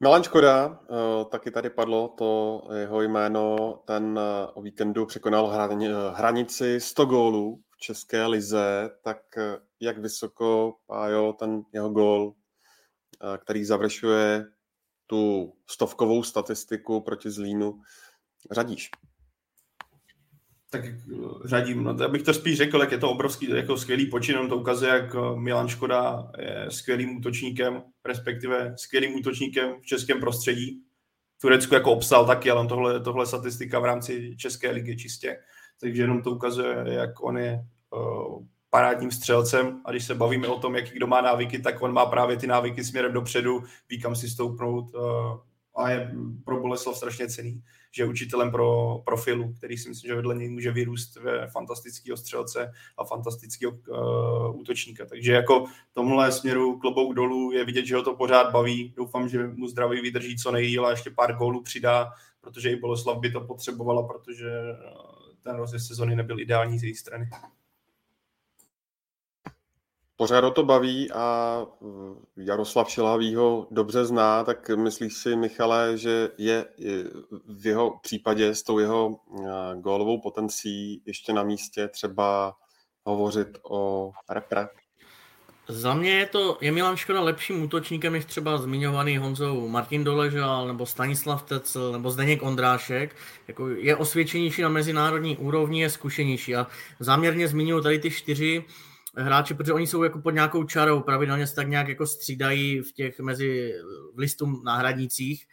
Milan Škoda, eh, taky tady padlo to jeho jméno, ten eh, o víkendu překonal hranici 100 gólů v České lize, tak eh, jak vysoko, Pájo, ten jeho gól, který završuje tu stovkovou statistiku proti Zlínu, řadíš? Tak eh, řadím. No, já bych to spíš řekl, jak je to obrovský, jako skvělý počin, to ukazuje, jak eh, Milan Škoda je skvělým útočníkem, respektive skvělým útočníkem v českém prostředí. Turecku jako obstal taky, ale tohle, tohle statistika v rámci České ligy čistě. Takže jenom to ukazuje, jak on je uh, parádním střelcem a když se bavíme o tom, jaký kdo má návyky, tak on má právě ty návyky směrem dopředu, ví kam si stoupnout uh, a je pro Boleslav strašně cený že je učitelem pro profilu, který si myslím, že vedle něj může vyrůst ve fantastického střelce a fantastického uh, útočníka. Takže jako tomhle směru klobouk dolů je vidět, že ho to pořád baví. Doufám, že mu zdraví vydrží co nejdíl a ještě pár gólů přidá, protože i Boleslav by to potřebovala, protože eh, ten rozjezd sezony nebyl ideální z její strany pořád o to baví a mm, Jaroslav Šilhavý ho dobře zná, tak myslíš si, Michale, že je v jeho případě s tou jeho gólovou potencí ještě na místě třeba hovořit o repre? Za mě je to, je Milan Škoda lepším útočníkem než třeba zmiňovaný Honzou Martin Doležal, nebo Stanislav Tecel, nebo Zdeněk Ondrášek. Jako je osvědčenější na mezinárodní úrovni, je zkušenější. A záměrně zmiňuji tady ty čtyři, hráči, protože oni jsou jako pod nějakou čarou, pravidelně se tak nějak jako střídají v těch mezi v listu náhradnicích,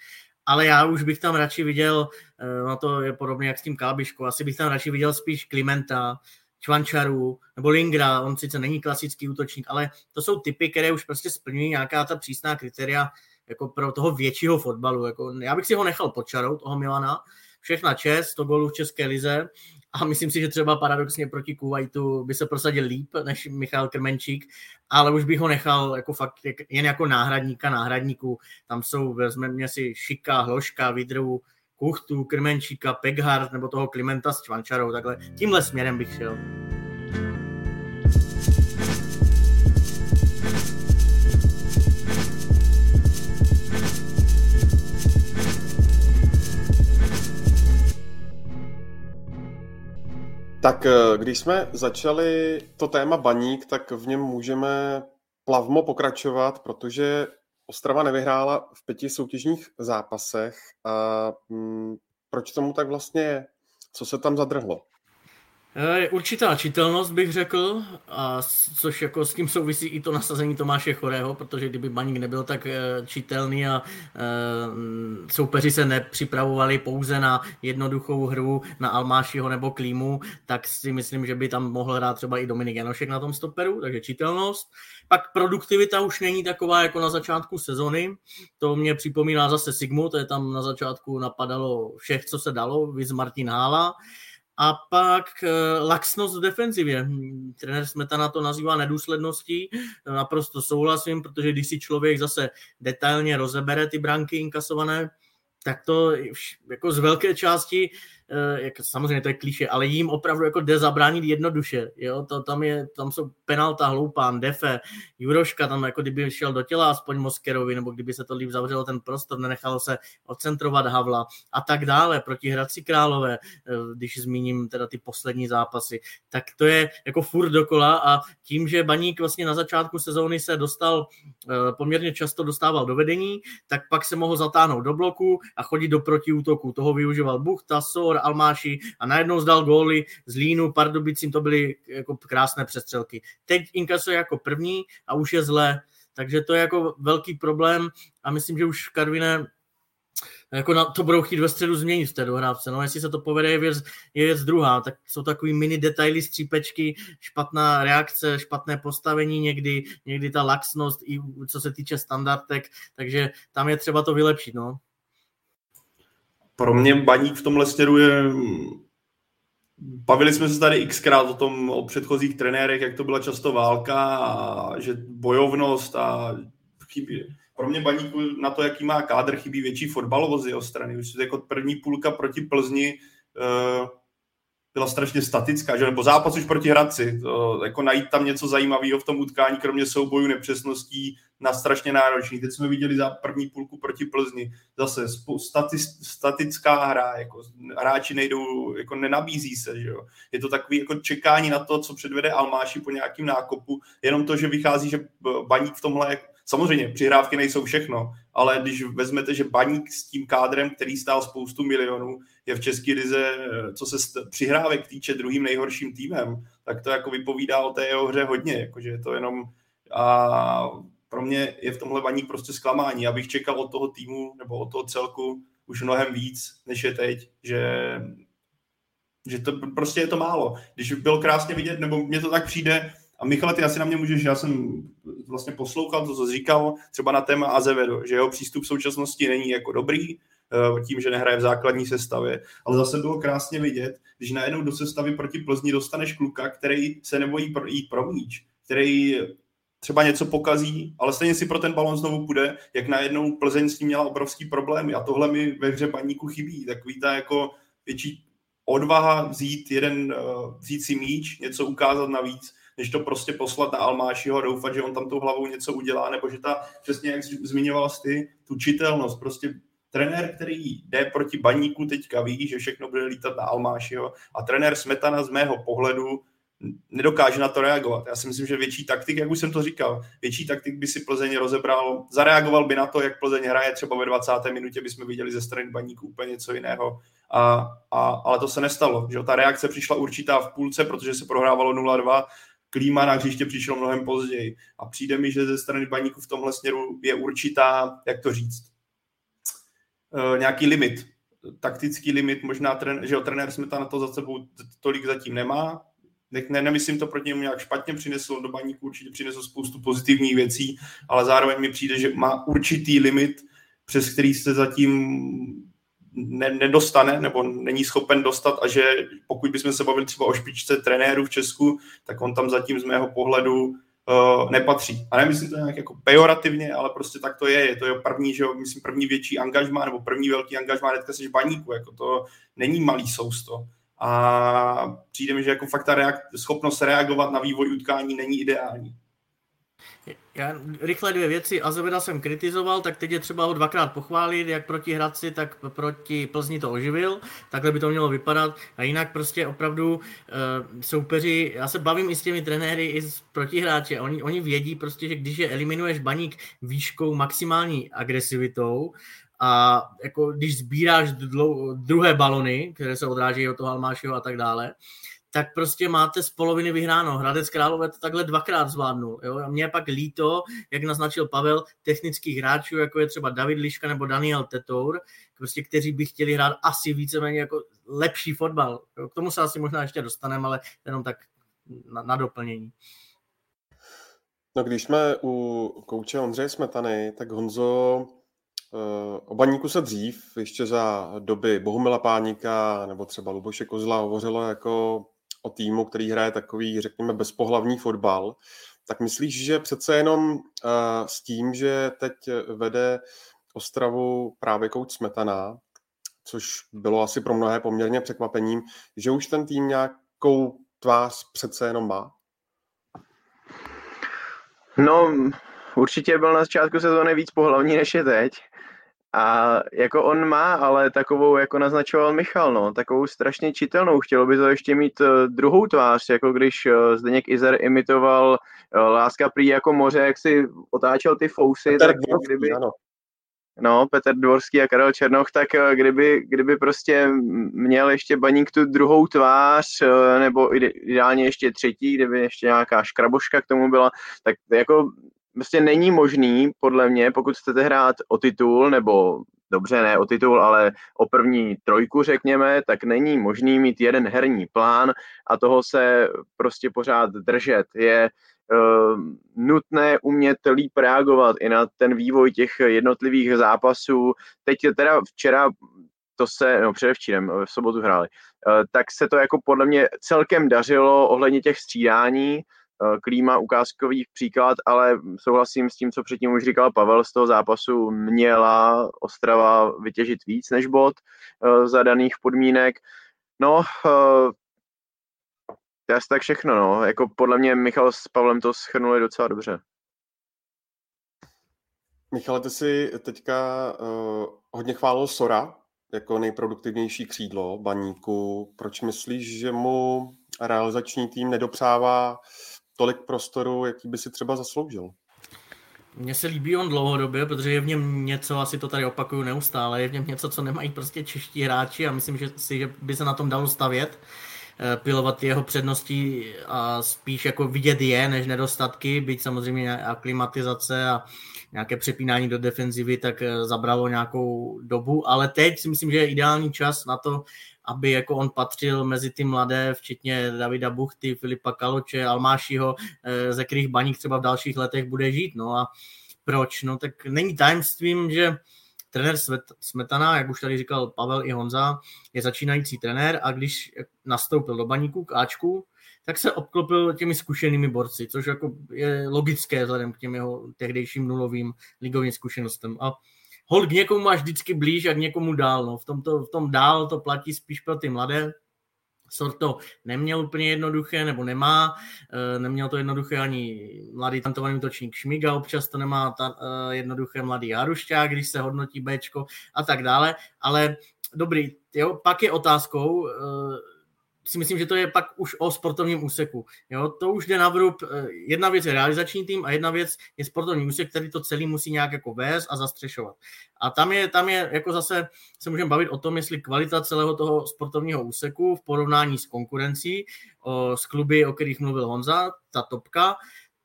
ale já už bych tam radši viděl, eh, no to je podobně jak s tím Kábiškou, asi bych tam radši viděl spíš Klimenta, Čvančaru nebo Lingra, on sice není klasický útočník, ale to jsou typy, které už prostě splňují nějaká ta přísná kritéria jako pro toho většího fotbalu. Jako, já bych si ho nechal pod čarou, toho Milana, všechna čest, to gólů v České lize, a myslím si, že třeba paradoxně proti Kuwaitu by se prosadil líp než Michal Krmenčík, ale už bych ho nechal jako fakt jen jako náhradníka náhradníků. Tam jsou, vezmeme si Šika, Hloška, Vidru, Kuchtu, Krmenčíka, Peghard nebo toho Klimenta s Čvančarou. Takhle tímhle směrem bych šel. Tak eh, když jsme začali to téma baník, tak v něm můžeme plavmo pokračovat, protože Ostrava nevyhrála v pěti soutěžních zápasech. A hm, proč tomu tak vlastně je? Co se tam zadrhlo? Je určitá čitelnost, bych řekl, a což jako s tím souvisí i to nasazení Tomáše Chorého, protože kdyby Baník nebyl tak eh, čitelný a e, soupeři se nepřipravovali pouze na jednoduchou hru na Almášiho nebo Klímu, tak si myslím, že by tam mohl hrát třeba i Dominik Janošek na tom stoperu, takže čitelnost. Pak produktivita už není taková jako na začátku sezony, to mě připomíná zase Sigmu, to je tam na začátku napadalo všech, co se dalo, viz Martin Hála. A pak eh, laxnost v defenzivě. Trenér Smetana to nazývá nedůsledností. Naprosto souhlasím, protože když si člověk zase detailně rozebere ty branky inkasované, tak to jako z velké části jak, samozřejmě to je klíše, ale jim opravdu jako jde zabránit jednoduše, jo, to, tam, je, tam jsou penalta hloupán, defe, Juroška tam jako kdyby šel do těla aspoň Moskerovi, nebo kdyby se to líp zavřelo ten prostor, nenechalo se odcentrovat Havla a tak dále, proti Hradci Králové, eh, když zmíním teda ty poslední zápasy, tak to je jako furt dokola a tím, že Baník vlastně na začátku sezóny se dostal, eh, poměrně často dostával do vedení, tak pak se mohl zatáhnout do bloku a chodit do protiútoku. Toho využíval Buchta, Sor, Almáši a najednou zdal góly z Línu, Pardubicím, to byly jako krásné přestřelky. Teď inkasuje jako první a už je zle. Takže to je jako velký problém a myslím, že už Karvine jako na, to budou chtít ve středu změnit v té dohrávce. No, jestli se to povede, je věc, je věc druhá. Tak jsou takový mini detaily, střípečky, špatná reakce, špatné postavení někdy, někdy ta laxnost, i co se týče standardek, takže tam je třeba to vylepšit. No. Pro mě baník v tomhle směru je Bavili jsme se tady xkrát o tom, o předchozích trenérech, jak to byla často válka a že bojovnost a chybí, pro mě baníku na to, jaký má kádr, chybí větší fotbalovost z jeho strany. Už jako první půlka proti Plzni uh, byla strašně statická, že? nebo zápas už proti Hradci. To, jako najít tam něco zajímavého v tom utkání, kromě soubojů, nepřesností, na strašně náročný. Teď jsme viděli za první půlku proti Plzni. Zase stati, statická hra, jako hráči nejdou, jako nenabízí se, že jo. Je to takový jako čekání na to, co předvede Almáši po nějakým nákopu, jenom to, že vychází, že baník v tomhle Samozřejmě, přihrávky nejsou všechno, ale když vezmete, že baník s tím kádrem, který stál spoustu milionů, je v České lize, co se přihrávek týče druhým nejhorším týmem, tak to jako vypovídá o té jeho hře hodně, jakože je to jenom a pro mě je v tomhle baník prostě zklamání. Já bych čekal od toho týmu nebo od toho celku už mnohem víc, než je teď, že že to prostě je to málo. Když byl krásně vidět, nebo mně to tak přijde, a Michale, ty asi na mě můžeš, já jsem vlastně poslouchal to, co jsi říkal, třeba na téma Azevedo, že jeho přístup v současnosti není jako dobrý, eh, tím, že nehraje v základní sestavě, ale zase bylo krásně vidět, když najednou do sestavy proti Plzni dostaneš kluka, který se nebojí jít pro míč, který třeba něco pokazí, ale stejně si pro ten balon znovu půjde, jak najednou Plzeň s tím měla obrovský problémy. A tohle mi ve hře baníku chybí, takový ta jako větší odvaha vzít jeden, eh, vzít si míč, něco ukázat navíc, než to prostě poslat na Almášiho a doufat, že on tam tou hlavou něco udělá, nebo že ta, přesně jak zmiňoval ty, tu čitelnost, prostě trenér, který jde proti baníku teďka ví, že všechno bude lítat na Almášiho a trenér Smetana z mého pohledu nedokáže na to reagovat. Já si myslím, že větší taktik, jak už jsem to říkal, větší taktik by si Plzeň rozebral, zareagoval by na to, jak Plzeň hraje, třeba ve 20. minutě bychom viděli ze strany baníku úplně něco jiného. A, a, ale to se nestalo. Že? Ta reakce přišla určitá v půlce, protože se prohrávalo 0-2 klíma na hřiště přišlo mnohem později. A přijde mi, že ze strany baníku v tomhle směru je určitá, jak to říct, e, nějaký limit, taktický limit, možná tren, že jo, trenér Smeta na to za sebou tolik zatím nemá, ne, nemyslím to proti němu nějak špatně, přinesl do baníku, určitě přinesl spoustu pozitivních věcí, ale zároveň mi přijde, že má určitý limit, přes který se zatím ne, nedostane nebo není schopen dostat a že pokud bychom se bavili třeba o špičce trenéru v Česku, tak on tam zatím z mého pohledu uh, nepatří. A nemyslím to nějak jako pejorativně, ale prostě tak to je. Je to je první, že myslím první větší angažmá nebo první velký angažmá hnedka seš baníku, jako to není malý sousto. A přijde mi, že jako fakt ta reak- schopnost reagovat na vývoj utkání není ideální. Já rychle dvě věci. Azoveda jsem kritizoval, tak teď je třeba ho dvakrát pochválit, jak proti Hradci, tak proti Plzni to oživil. Takhle by to mělo vypadat. A jinak prostě opravdu uh, soupeři, já se bavím i s těmi trenéry, i s protihráči. Oni, oni vědí prostě, že když je eliminuješ baník výškou maximální agresivitou, a jako když sbíráš dlou, druhé balony, které se odrážejí od toho Almášeho a tak dále, tak prostě máte z poloviny vyhráno. Hradec Králové to takhle dvakrát zvládnul. Jo? A mě je pak líto, jak naznačil Pavel, technických hráčů, jako je třeba David Liška nebo Daniel Tetour, prostě, kteří by chtěli hrát asi víceméně jako lepší fotbal. Jo? K tomu se asi možná ještě dostaneme, ale jenom tak na, na doplnění. No když jsme u kouče Ondřeje Smetany, tak Honzo, eh, o baníku se dřív, ještě za doby Bohumila Páníka nebo třeba Luboše Kozla hovořilo jako o týmu, který hraje takový, řekněme, bezpohlavní fotbal, tak myslíš, že přece jenom uh, s tím, že teď vede Ostravu právě kouč Smetana, což bylo asi pro mnohé poměrně překvapením, že už ten tým nějakou tvář přece jenom má? No, určitě byl na začátku sezóny víc pohlavní, než je teď. A jako on má, ale takovou, jako naznačoval Michal, no, takovou strašně čitelnou. Chtělo by to ještě mít uh, druhou tvář, jako když uh, Zdeněk Izer imitoval uh, Láska prý jako moře, jak si otáčel ty fousy, Petr tak Dvorský, kdyby... ano. No, Petr Dvorský a Karel Černoch, tak kdyby, kdyby prostě měl ještě baník tu druhou tvář, nebo ideálně ještě třetí, kdyby ještě nějaká škraboška k tomu byla, tak jako prostě není možný, podle mě, pokud chcete hrát o titul, nebo dobře, ne o titul, ale o první trojku, řekněme, tak není možný mít jeden herní plán a toho se prostě pořád držet. Je uh, nutné umět líp reagovat i na ten vývoj těch jednotlivých zápasů. Teď teda včera to se, no předevčírem, v sobotu hráli, uh, tak se to jako podle mě celkem dařilo ohledně těch střídání, Eh, klíma ukázkový příklad, ale souhlasím s tím, co předtím už říkal Pavel, z toho zápasu měla Ostrava vytěžit víc než bod eh, za daných podmínek. No, eh, to je tak všechno, no. Jako podle mě Michal s Pavlem to schrnuli docela dobře. Michale, ty si teďka uh, hodně chválil Sora jako nejproduktivnější křídlo baníku. Proč myslíš, že mu realizační tým nedopřává tolik prostoru, jaký by si třeba zasloužil. Mně se líbí on dlouhodobě, protože je v něm něco, asi to tady opakuju neustále, je v něm něco, co nemají prostě čeští hráči a myslím že si, že by se na tom dalo stavět, eh, pilovat jeho přednosti a spíš jako vidět je, než nedostatky, byť samozřejmě aklimatizace a nějaké přepínání do defenzivy, tak eh, zabralo nějakou dobu, ale teď si myslím, že je ideální čas na to, aby jako on patřil mezi ty mladé, včetně Davida Buchty, Filipa Kaloče, Almášiho, eh, ze kterých baník třeba v dalších letech bude žít. No a proč? No tak není tajemstvím, že trenér Smetana, jak už tady říkal Pavel i Honza, je začínající trenér a když nastoupil do baníku k Ačku, tak se obklopil těmi zkušenými borci, což jako je logické vzhledem k těm jeho tehdejším nulovým ligovým zkušenostem. A hold k někomu máš vždycky blíž a k někomu dál. No. V, tom to, v tom dál to platí spíš pro ty mladé. Sorto neměl úplně jednoduché, nebo nemá, e, neměl to jednoduché ani mladý tantovaný útočník Šmiga, občas to nemá ta, e, jednoduché mladý Harušťák, když se hodnotí Bčko a tak dále, ale dobrý, jo, pak je otázkou, e, si myslím, že to je pak už o sportovním úseku. Jo, to už jde na vrub. Eh, jedna věc je realizační tým a jedna věc je sportovní úsek, který to celý musí nějak jako vést a zastřešovat. A tam je, tam je jako zase se můžeme bavit o tom, jestli kvalita celého toho sportovního úseku v porovnání s konkurencí, o, s kluby, o kterých mluvil Honza, ta topka,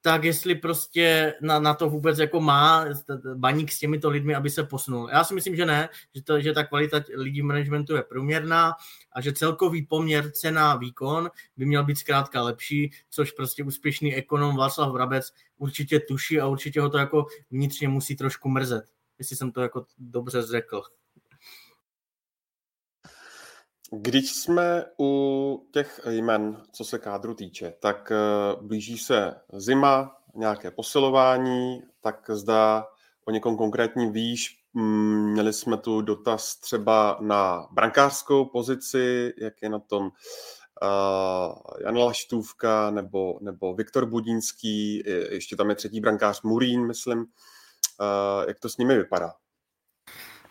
tak jestli prostě na, na to vůbec jako má baník s těmito lidmi, aby se posunul. Já si myslím, že ne, že, to, že ta kvalita lidí v managementu je průměrná a že celkový poměr cena výkon by měl být zkrátka lepší, což prostě úspěšný ekonom Václav Vrabec určitě tuší a určitě ho to jako vnitřně musí trošku mrzet, jestli jsem to jako dobře řekl. Když jsme u těch jmen, co se kádru týče, tak eh, blíží se zima, nějaké posilování, tak zdá o někom konkrétním výš. Mm, měli jsme tu dotaz třeba na brankářskou pozici, jak je na tom uh, Jan Laštůvka nebo, nebo Viktor Budínský, ještě tam je třetí brankář Murín, myslím. Uh, jak to s nimi vypadá?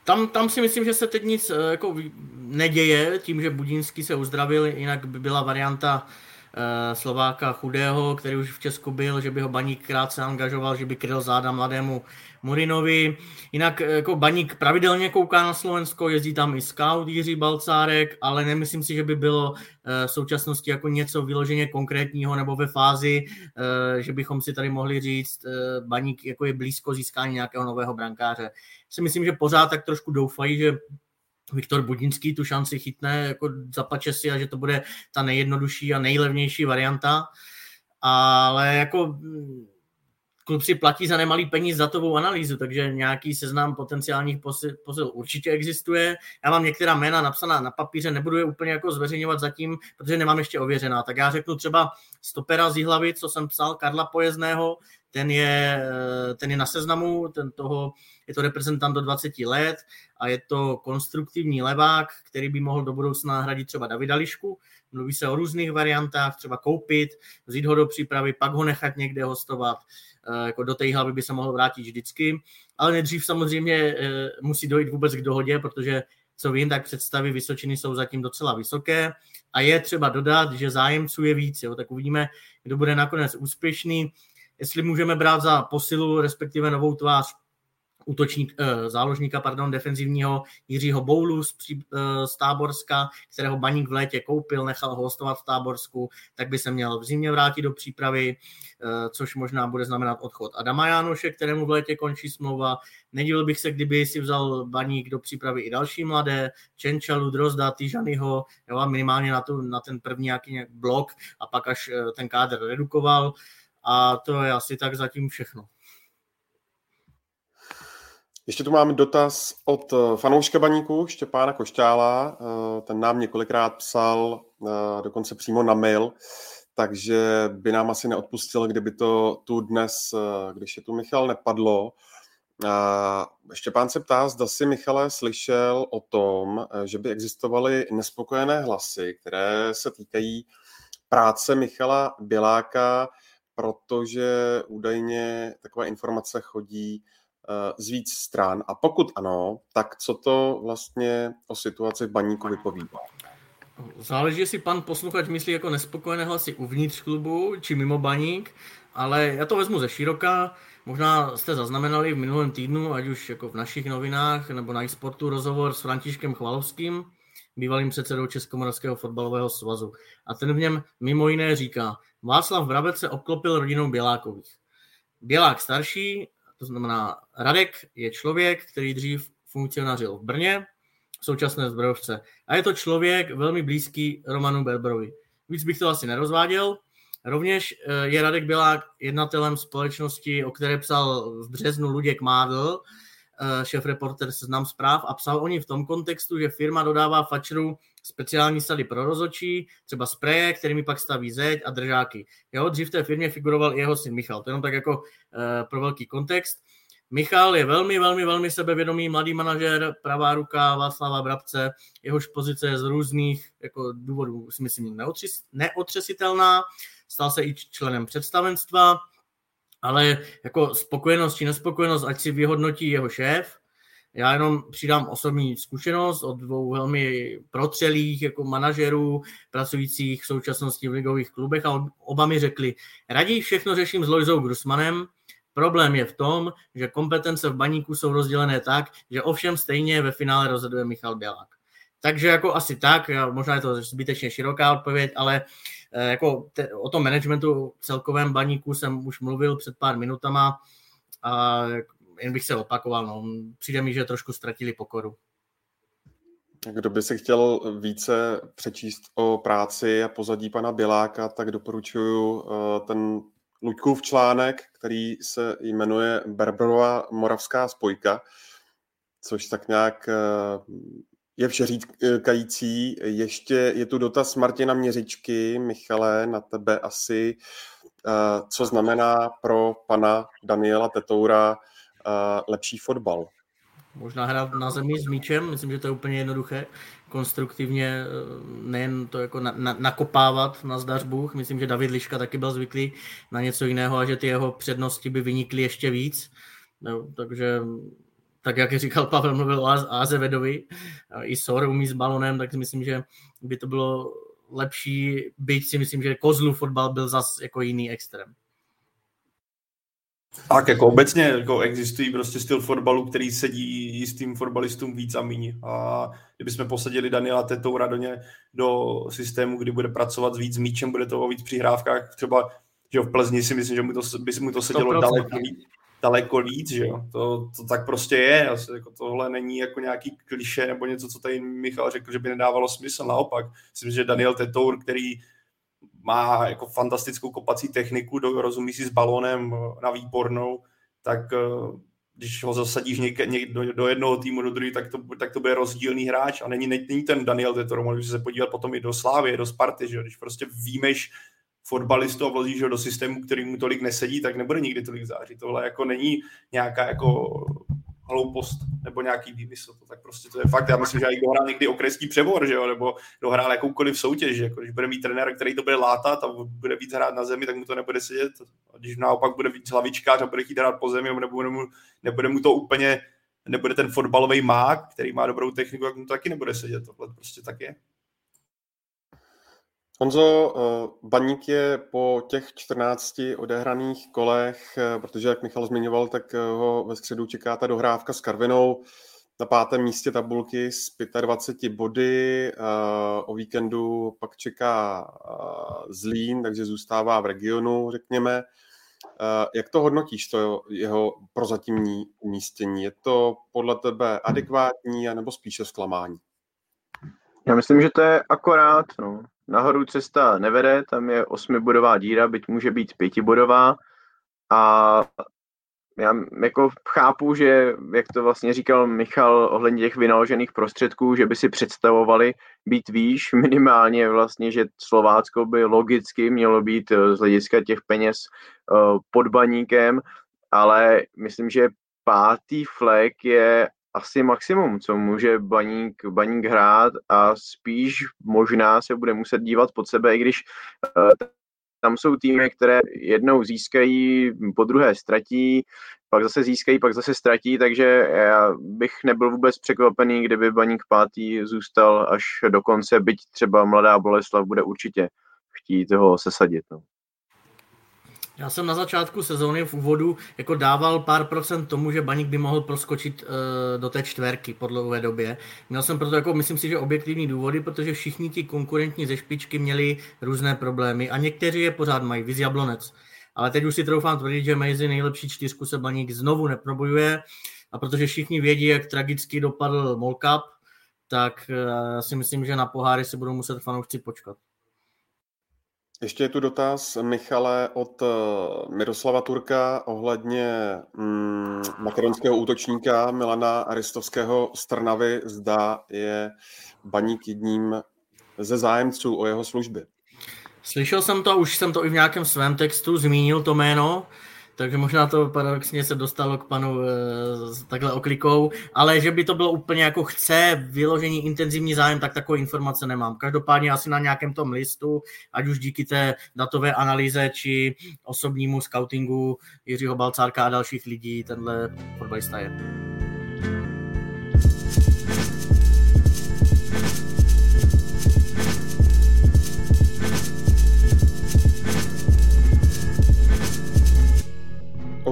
Tam, tam si myslím, že se teď nic eh, jako neděje, tím, že Budínský se uzdravil, jinak by byla varianta Slováka chudého, který už v Česku byl, že by ho Baník krátce angažoval, že by kryl záda mladému Murinovi. Jinak eh, jako Baník pravidelně kouká na Slovensko, jezdí tam i scout Jiří Balcárek, ale nemyslím si, že by bylo v současnosti jako něco vyloženě konkrétního nebo ve fázi, že bychom si tady mohli říct, Baník jako je blízko získání nějakého nového brankáře si myslím, že pořád tak trošku doufají, že Viktor Budinský tu šanci chytne, jako zapače si a že to bude ta nejjednodušší a nejlevnější varianta. Ale jako mm, klub si platí za nemalý peníz datovou analýzu, takže nějaký seznam potenciálních posil, posil určitě existuje. Já mám některá jména napsaná na papíře, nebudu je úplně jako zveřejňovat zatím, protože nemám ještě ověřená. Tak já řeknu třeba stopera z hlavy, co jsem psal, Karla Pojezdného, ten je, ten je na seznamu, ten toho, je to reprezentant do 20 let a je to konstruktivní levák, který by mohl do budoucna nahradit třeba Davida Lišku. Mluví se o různých variantách, třeba koupit, vzít ho do přípravy, pak ho nechat někde hostovat. Jako do té hlavy by se mohl vrátit vždycky. Ale nejdřív samozřejmě musí dojít vůbec k dohodě, protože co vím, tak představy Vysočiny jsou zatím docela vysoké a je třeba dodat, že zájemců je víc, jo? tak uvidíme, kdo bude nakonec úspěšný, jestli můžeme brát za posilu, respektive novou tvář útočník, eh, záložníka pardon, defenzivního Jiřího Boulu z, pří, eh, z Táborska, kterého Baník v létě koupil, nechal ho hostovat v Táborsku, tak by se měl v zimě vrátit do přípravy, eh, což možná bude znamenat odchod Adama Jánoše, kterému v létě končí smlouva. Nedivil bych se, kdyby si vzal Baník do přípravy i další mladé, Čenčalu, Drozda, Tyžanyho, jo, minimálně na, tu, na ten první nějaký blok a pak až ten kádr redukoval. A to je asi tak zatím všechno. Ještě tu máme dotaz od eh, fanouška baníku Štěpána Košťála. Eh, ten nám několikrát psal, eh, dokonce přímo na mail, takže by nám asi neodpustil, kdyby to tu dnes, když je tu Michal, nepadlo. Štěpán se ptá, zda si Michale slyšel o tom, že by existovaly nespokojené hlasy, které se týkají práce Michala Běláka, protože údajně takové informace chodí z víc stran? A pokud ano, tak co to vlastně o situaci v baníku vypovídá? Záleží, jestli pan posluchač myslí jako nespokojené hlasy uvnitř klubu či mimo baník, ale já to vezmu ze široka. Možná jste zaznamenali v minulém týdnu, ať už jako v našich novinách nebo na e-sportu, rozhovor s Františkem Chvalovským, bývalým předsedou Českomoravského fotbalového svazu. A ten v něm mimo jiné říká, Václav Brabec se obklopil rodinou Bělákových. Bělák starší to znamená, Radek je člověk, který dřív funkcionařil v Brně, v současné zbrojovce. A je to člověk velmi blízký Romanu Berberovi. Víc bych to asi nerozváděl. Rovněž eh, je Radek Bělák jednatelem společnosti, o které psal v březnu Luděk Mádl, eh, šéf-reporter Seznam zpráv a psal o ní v tom kontextu, že firma dodává fačru speciální sady pro rozočí, třeba spreje, kterými pak staví zeď a držáky. Jo, dřív v té firmě figuroval i jeho syn Michal. To jenom tak jako uh, pro velký kontext. Michal je velmi, velmi, velmi sebevědomý mladý manažer, pravá ruka Václava Brabce, jehož pozice je z různých jako důvodů, si myslím, neotřesitelná. Stal se i členem představenstva, ale jako spokojenost či nespokojenost, ať si vyhodnotí jeho šéf, já jenom přidám osobní zkušenost od dvou velmi protřelých jako manažerů, pracujících v současnosti v ligových klubech a oba mi řekli, raději všechno řeším s Lojzou Grusmanem, Problém je v tom, že kompetence v baníku jsou rozdělené tak, že ovšem stejně ve finále rozhoduje Michal Bělák. Takže jako asi tak, možná je to zbytečně široká odpověď, ale eh, jako te, o tom managementu celkovém baníku jsem už mluvil před pár minutama a jen bych se opakoval, no, přijde mi, že trošku ztratili pokoru. Kdo by se chtěl více přečíst o práci a pozadí pana Běláka, tak doporučuji eh, ten Luďkův článek, který se jmenuje Berberová moravská spojka, což tak nějak eh, je vše říkající. Ještě je tu dotaz Martina Měřičky. Michale, na tebe asi. Eh, co znamená pro pana Daniela Tetoura lepší fotbal. Možná hrát na zemi s míčem, myslím, že to je úplně jednoduché. Konstruktivně eh, nejen to jako na, na, nakopávat na zdař Bůh. Myslím, že David Liška taky byl zvyklý na něco jiného a že ty jeho přednosti by vynikly ještě víc. No, takže tak jak říkal Pavel, mluvil o Azevedovi, i Sor umí s balonem, tak si myslím, že by to bylo lepší, byť si myslím, že Kozlu fotbal byl zas jako jiný extrém. Tak jako obecně jako existují prostě styl fotbalu, který sedí jistým fotbalistům víc a míň. A kdybychom posadili Daniela Tetoura do, ně, do systému, kdy bude pracovat s víc míčem, bude to o víc přihrávkách, třeba že v Plzni si myslím, že mu to, by mu to sedělo daleko, daleko víc, že jo. To, to tak prostě je. Asi, jako tohle není jako nějaký kliše nebo něco, co tady Michal řekl, že by nedávalo smysl. Naopak, myslím, že Daniel Tetour, který má jako fantastickou kopací techniku, rozumí si s balónem na výbornou, tak eh, když ho zasadíš něk, něk, do, do jednoho týmu, do druhého, tak to, tak to bude rozdílný hráč a není, není ten Daniel Tetor, můžeš se podívat potom i do Slávy, do Sparty, že když prostě výjmeš fotbalistu a vložíš ho do systému, který mu tolik nesedí, tak nebude nikdy tolik zářit. Tohle jako není nějaká jako hloupost nebo nějaký výmysl. To tak prostě to je fakt. Já myslím, že i dohrál někdy okresní přebor, že jo? nebo dohrál jakoukoliv soutěž. Že? Když bude mít trenér, který to bude látat a bude víc hrát na zemi, tak mu to nebude sedět. A když naopak bude víc hlavičkář a bude chtít hrát po zemi, nebude mu, nebude mu to úplně nebude ten fotbalový mák, který má dobrou techniku, tak mu to taky nebude sedět. Tohle prostě tak je. Honzo, eh, Baník je po těch 14 odehraných kolech, eh, protože jak Michal zmiňoval, tak eh, ho ve středu čeká ta dohrávka s Karvinou na pátém místě tabulky s 25 body. O víkendu pak čeká Zlín, takže zůstává v regionu, řekněme. Jak to hodnotíš, to jeho prozatímní umístění? Je to podle tebe adekvátní, anebo spíše zklamání? Já myslím, že to je akorát. No. Nahoru cesta nevede, tam je osmibodová díra, byť může být pětibodová. A já jako chápu, že, jak to vlastně říkal Michal ohledně těch vynaložených prostředků, že by si představovali být výš, minimálně vlastně, že Slovácko by logicky mělo být eh, z hlediska těch peněz eh, pod baníkem, ale myslím, že pátý flek je asi maximum, co může baník, baník hrát a spíš možná se bude muset dívat pod sebe, i když uh, tam jsou týmy, které jednou získají, po druhé ztratí, pak zase získají, pak zase ztratí, takže já bych nebyl vůbec překvapený, kdyby baník pátý zůstal až do konce, byť třeba mladá Boleslav bude určitě chtít ho sesadit. No. Já jsem na začátku sezóny v úvodu jako dával pár procent tomu, že Baník by mohl proskočit uh, do té čtverky po dlouhé době. Měl jsem proto jako, myslím si, že objektivní důvody, protože všichni ti konkurentní ze špičky měli různé problémy a někteří je pořád mají, viz Jablonec. Ale teď už si troufám tvrdit, že mezi nejlepší čtyřku se Baník znovu neprobojuje a protože všichni vědí, jak tragicky dopadl Molkap, tak uh, si myslím, že na poháry se budou muset fanoušci počkat. Ještě je tu dotaz, Michale, od eh, Miroslava Turka ohledně mm, makedonského útočníka Milana Aristovského z Trnavy. Zda je Baník jedním ze zájemců o jeho služby. Slyšel jsem to, už jsem to i v nějakém svém textu zmínil to jméno. Takže možná to paradoxně se dostalo k panu e, takhle oklikou, ale že by to bylo úplně jako chce vyložení intenzivní zájem, tak takové informace nemám. Každopádně asi na nějakém tom listu, ať už díky té datové analýze či osobnímu scoutingu Jiřího Balcárka a dalších lidí, tenhle fotbalista je.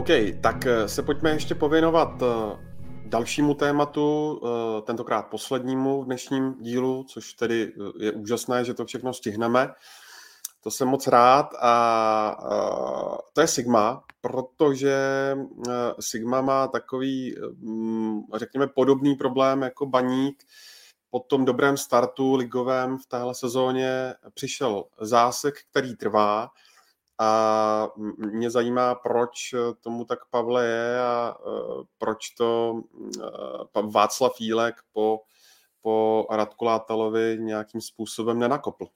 OK, tak eh, se pojďme ještě pověnovat eh, dalšímu tématu, eh, tentokrát poslednímu v dnešním dílu, což tedy je úžasné, že to všechno stihneme. To jsem moc rád a to je Sigma, protože Sigma má takový, mm, řekněme, podobný problém jako Baník. Po tom dobrém startu ligovém v téhle sezóně přišel zásek, který trvá, a mě zajímá, proč tomu tak Pavle je a e, proč to e, Václav Jílek po, po Radku Látalovi nějakým způsobem nenakopl.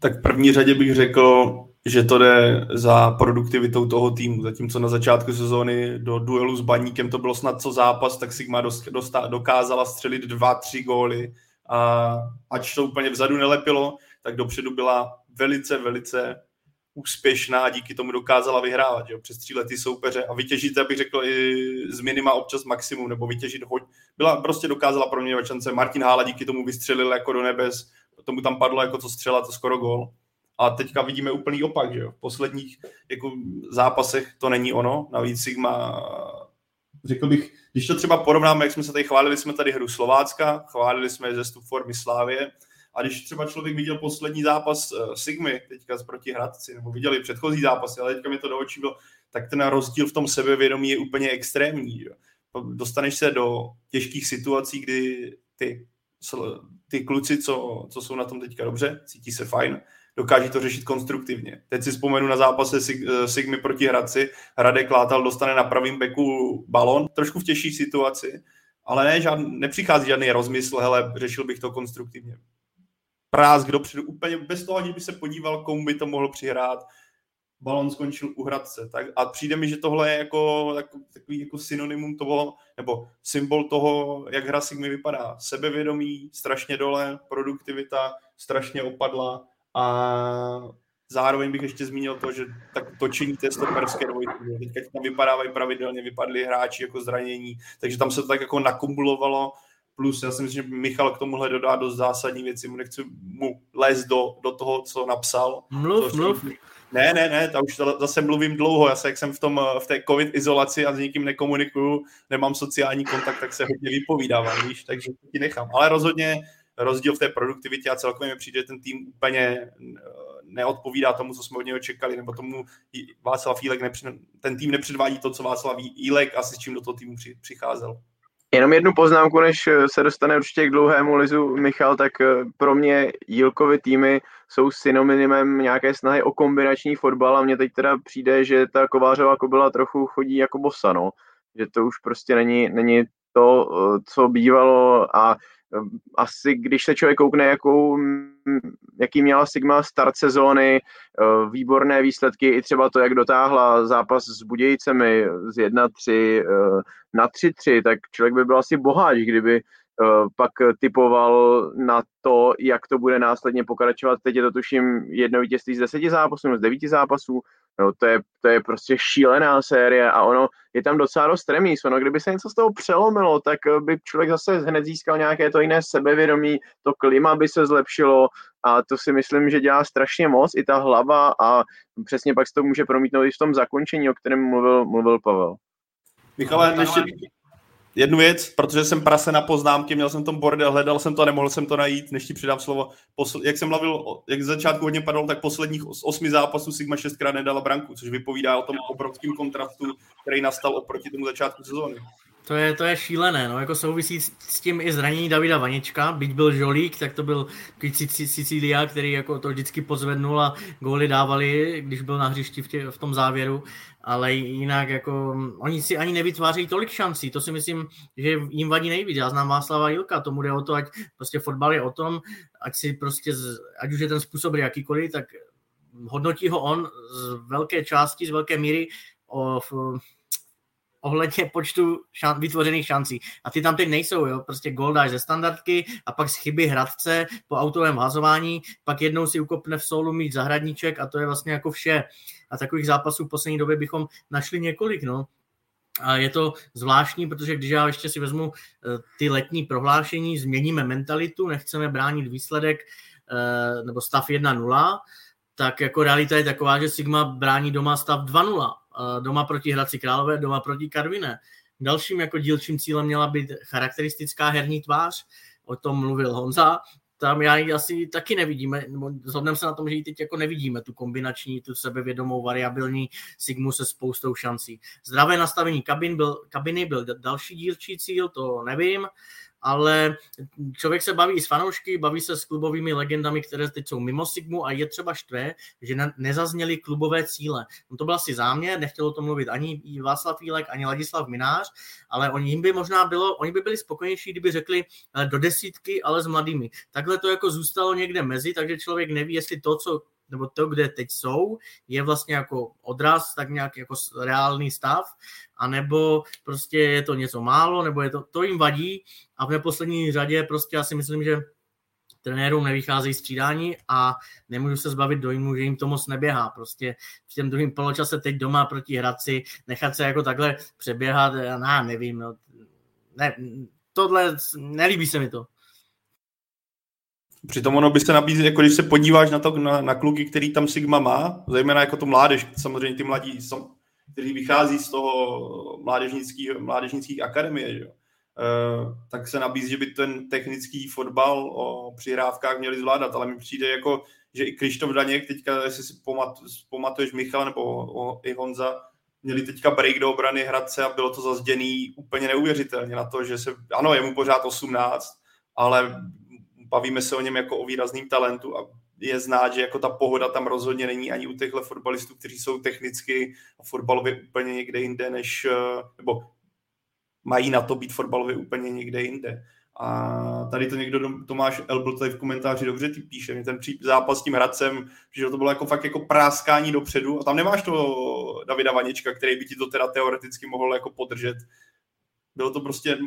Tak v první řadě bych řekl, že to jde za produktivitou toho týmu. Zatímco na začátku sezóny do duelu s Baníkem to bylo snad co zápas, tak Sigma dost, dostá, dokázala střelit dva, tři góly a ač to úplně vzadu nelepilo, tak dopředu byla velice, velice úspěšná díky tomu dokázala vyhrávat, jo, přestřílet ty soupeře a vytěžit, abych řekl, i z minima občas maximum, nebo vytěžit hoď. Byla, prostě dokázala pro mě šance. Martin Hála díky tomu vystřelil jako do nebes, tomu tam padlo jako co střela, to skoro gol. A teďka vidíme úplný opak, že jo. V posledních jako, zápasech to není ono, navíc Sigma řekl bych, když to třeba porovnáme, jak jsme se tady chválili, jsme tady hru Slovácka, chválili jsme zestup formy Slávě, a když třeba člověk viděl poslední zápas uh, Sigmy, teďka proti Hradci, nebo viděli předchozí zápasy, ale teďka mi to do očí bylo, tak ten rozdíl v tom sebevědomí je úplně extrémní. Jo. Dostaneš se do těžkých situací, kdy ty, ty kluci, co, co jsou na tom teďka dobře, cítí se fajn, dokáží to řešit konstruktivně. Teď si vzpomenu na zápase eh, Sigmy proti Hradci. Hradek Látal dostane na pravým beku balon, trošku v těžší situaci, ale ne, žád, nepřichází žádný rozmysl, hele, řešil bych to konstruktivně prásk dopředu, úplně bez toho, aniž by se podíval, komu by to mohl přihrát. Balon skončil u Hradce. Tak, a přijde mi, že tohle je jako, takový jako synonymum toho, nebo symbol toho, jak hra Sigmy vypadá. Sebevědomí, strašně dole, produktivita, strašně opadla a zároveň bych ještě zmínil to, že tak točení té stoperské dvojky, teďka tam vypadávají pravidelně, vypadli hráči jako zranění, takže tam se to tak jako nakumulovalo Plus já si myslím, že Michal k tomuhle dodá dost zásadní věci, mu nechci mu lézt do, do toho, co napsal. Mluv, to, mluv. Ne, ne, ne, to už zase mluvím dlouho, já se, jak jsem v, tom, v té covid izolaci a s nikým nekomunikuju, nemám sociální kontakt, tak se hodně vypovídávám, víš, takže to ti nechám. Ale rozhodně rozdíl v té produktivitě a celkově mi přijde, že ten tým úplně eh, neodpovídá tomu, co jsme od něho čekali, nebo tomu Václav Jílek, nepři, ten tým nepředvádí to, co Václav Jílek asi s čím do toho týmu přicházel. Jenom jednu poznámku, než eh, se dostane určitě k dlouhému lizu Michal, tak eh, pro mě Jílkovy týmy jsou synonymem nějaké snahy o kombinační fotbal a mně teď teda přijde, že ta Kovářová kobila trochu chodí jako bosa, no. Že to už prostě není, není to, eh, co bývalo a asi když se člověk koukne, jakou, jaký měla Sigma start sezóny, eh, výborné výsledky, i třeba to, jak dotáhla zápas s Budějcemi z 1-3 eh, na 3-3, tak člověk by byl asi boháč, kdyby pak typoval na to, jak to bude následně pokračovat. Teď je to tuším jedno vítězství z deseti zápasů, z devíti zápasů, No, to, je, to je prostě šílená série a ono je tam docela dost remíz. Ono, kdyby se něco z toho přelomilo, tak eh, by člověk zase hned získal nějaké to jiné sebevědomí, to klima by se zlepšilo a to si myslím, že dělá strašně moc i ta hlava a přesně pak se to může promítnout i v tom zakončení, o kterém mluvil, mluvil Pavel. Michale, ještě, jednu věc, protože jsem prase na poznámky, měl jsem tom bordel, hledal jsem to a nemohl jsem to najít, než ti přidám slovo. Posl- jak jsem mluvil, jak z začátku hodně padlo, tak posledních z osmi zápasů Sigma šestkrát nedala branku, což vypovídá o tom obrovském kontrastu, který nastal oproti tomu začátku sezóny. To je, to je šílené, no, jako souvisí s tím i zranění Davida Vanička, byť byl žolík, tak to byl Sicilia, který jako to vždycky pozvednul a góly dávali, když byl na hřišti v, tě, v tom závěru, ale jinak jako oni si ani nevytváří tolik šancí, to si myslím, že jim vadí nejvíc. Já znám Václava Jilka, tomu jde o to, ať prostě fotbal je o tom, ať si prostě, ať už je ten způsob jakýkoliv, tak hodnotí ho on z velké části, z velké míry. O, v, ohledně počtu šan, vytvořených šancí. A ty tam teď nejsou, jo? prostě gol dáš ze standardky a pak z chyby Hradce po autovém hazování, pak jednou si ukopne v solu mít zahradníček a to je vlastně jako vše. A takových zápasů v poslední době bychom našli několik, no. A je to zvláštní, protože když já ještě si vezmu eh, ty letní prohlášení, změníme mentalitu, nechceme bránit výsledek eh, nebo stav 1-0, tak jako realita je taková, že Sigma brání doma stav 2-0 doma proti Hradci Králové, doma proti Karviné. Dalším jako dílčím cílem měla být charakteristická herní tvář, o tom mluvil Honza, tam já ji asi taky nevidíme, zhodneme se na tom, že ji teď jako nevidíme, tu kombinační, tu sebevědomou, variabilní Sigmu se spoustou šancí. Zdravé nastavení kabin byl, kabiny byl další dílčí cíl, to nevím, ale člověk se baví s fanoušky, baví se s klubovými legendami, které teď jsou mimo Sigmu a je třeba štve, že nezazněly klubové cíle. No to byl asi záměr, nechtělo to mluvit ani Václav Fílek, ani Ladislav Minář, ale oni by možná bylo, oni by byli spokojenější, kdyby řekli eh, do desítky, ale s mladými. Takhle to jako zůstalo někde mezi, takže člověk neví, jestli to, co nebo to, kde teď jsou, je vlastně jako odraz, tak nějak jako reálný stav, anebo prostě je to něco málo, nebo je to, to jim vadí a v neposlední řadě prostě já si myslím, že trenérům nevycházejí střídání a nemůžu se zbavit dojmu, že jim to moc neběhá. Prostě v těm druhém poločase teď doma proti Hradci nechat se jako takhle přeběhat, já nevím, no, ne, tohle, nelíbí se mi to. Přitom ono by se nabízí, jako když se podíváš na, to, na, na kluky, který tam Sigma má, zejména jako to mládež, samozřejmě ty mladí, kteří vychází z toho mládežnických, mládežnických akademie, že? Uh, tak se nabízí, že by ten technický fotbal o přihrávkách měli zvládat, ale mi přijde jako, že i Krištof Daněk, teďka, jestli si pamat, pamatuješ Michal nebo o, o, i Honza, měli teďka break do obrany Hradce a bylo to zazděný úplně neuvěřitelně na to, že se, ano, je mu pořád 18, ale bavíme se o něm jako o výrazným talentu a je znát, že jako ta pohoda tam rozhodně není ani u těchto fotbalistů, kteří jsou technicky a fotbalově úplně někde jinde, než, eh, nebo mají na to být fotbalově úplně někde jinde. A tady to někdo, Tomáš Elbl tady v komentáři dobře ty píše, mě ten zápas s tím Hradcem, že to bylo jako fakt jako práskání dopředu a tam nemáš to Davida Vanička, který by ti to teda teoreticky mohl jako podržet. Bylo to prostě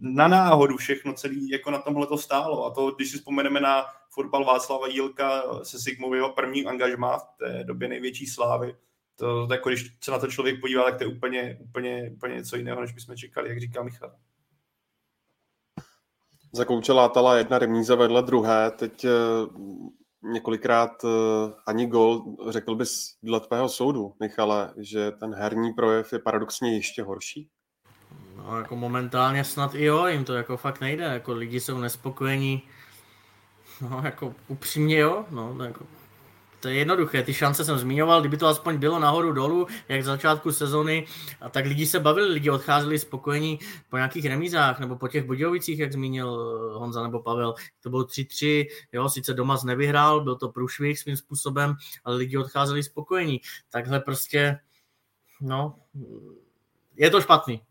na náhodu všechno celý, jako na tomhle to stálo. A to, když si vzpomeneme na fotbal Václava Jílka se Sigmou první angažmá v té době největší slávy, to, to jako když se na to člověk podívá, tak to je úplně, úplně, úplně něco jiného, než bychom čekali, jak říká Michal. Za kouče látala jedna remíza vedle druhé, teď uh, několikrát uh, ani gol. Řekl bys dle tvého soudu, Michale, že ten herní projev je paradoxně ještě horší? No, jako momentálně snad i jo, jim to jako fakt nejde, jako lidi jsou nespokojení, no jako upřímně jo, no jako to je jednoduché, ty šance jsem zmiňoval, kdyby to aspoň bylo nahoru dolů, jak z začátku sezony, a tak lidi se bavili, lidi odcházeli spokojení po nějakých remízách, nebo po těch Budějovicích, jak zmínil eh, Honza nebo Pavel, to bylo 3-3, jo, sice doma nevyhrál, byl to průšvih svým způsobem, ale lidi odcházeli spokojení. Takhle prostě, no, je to špatný.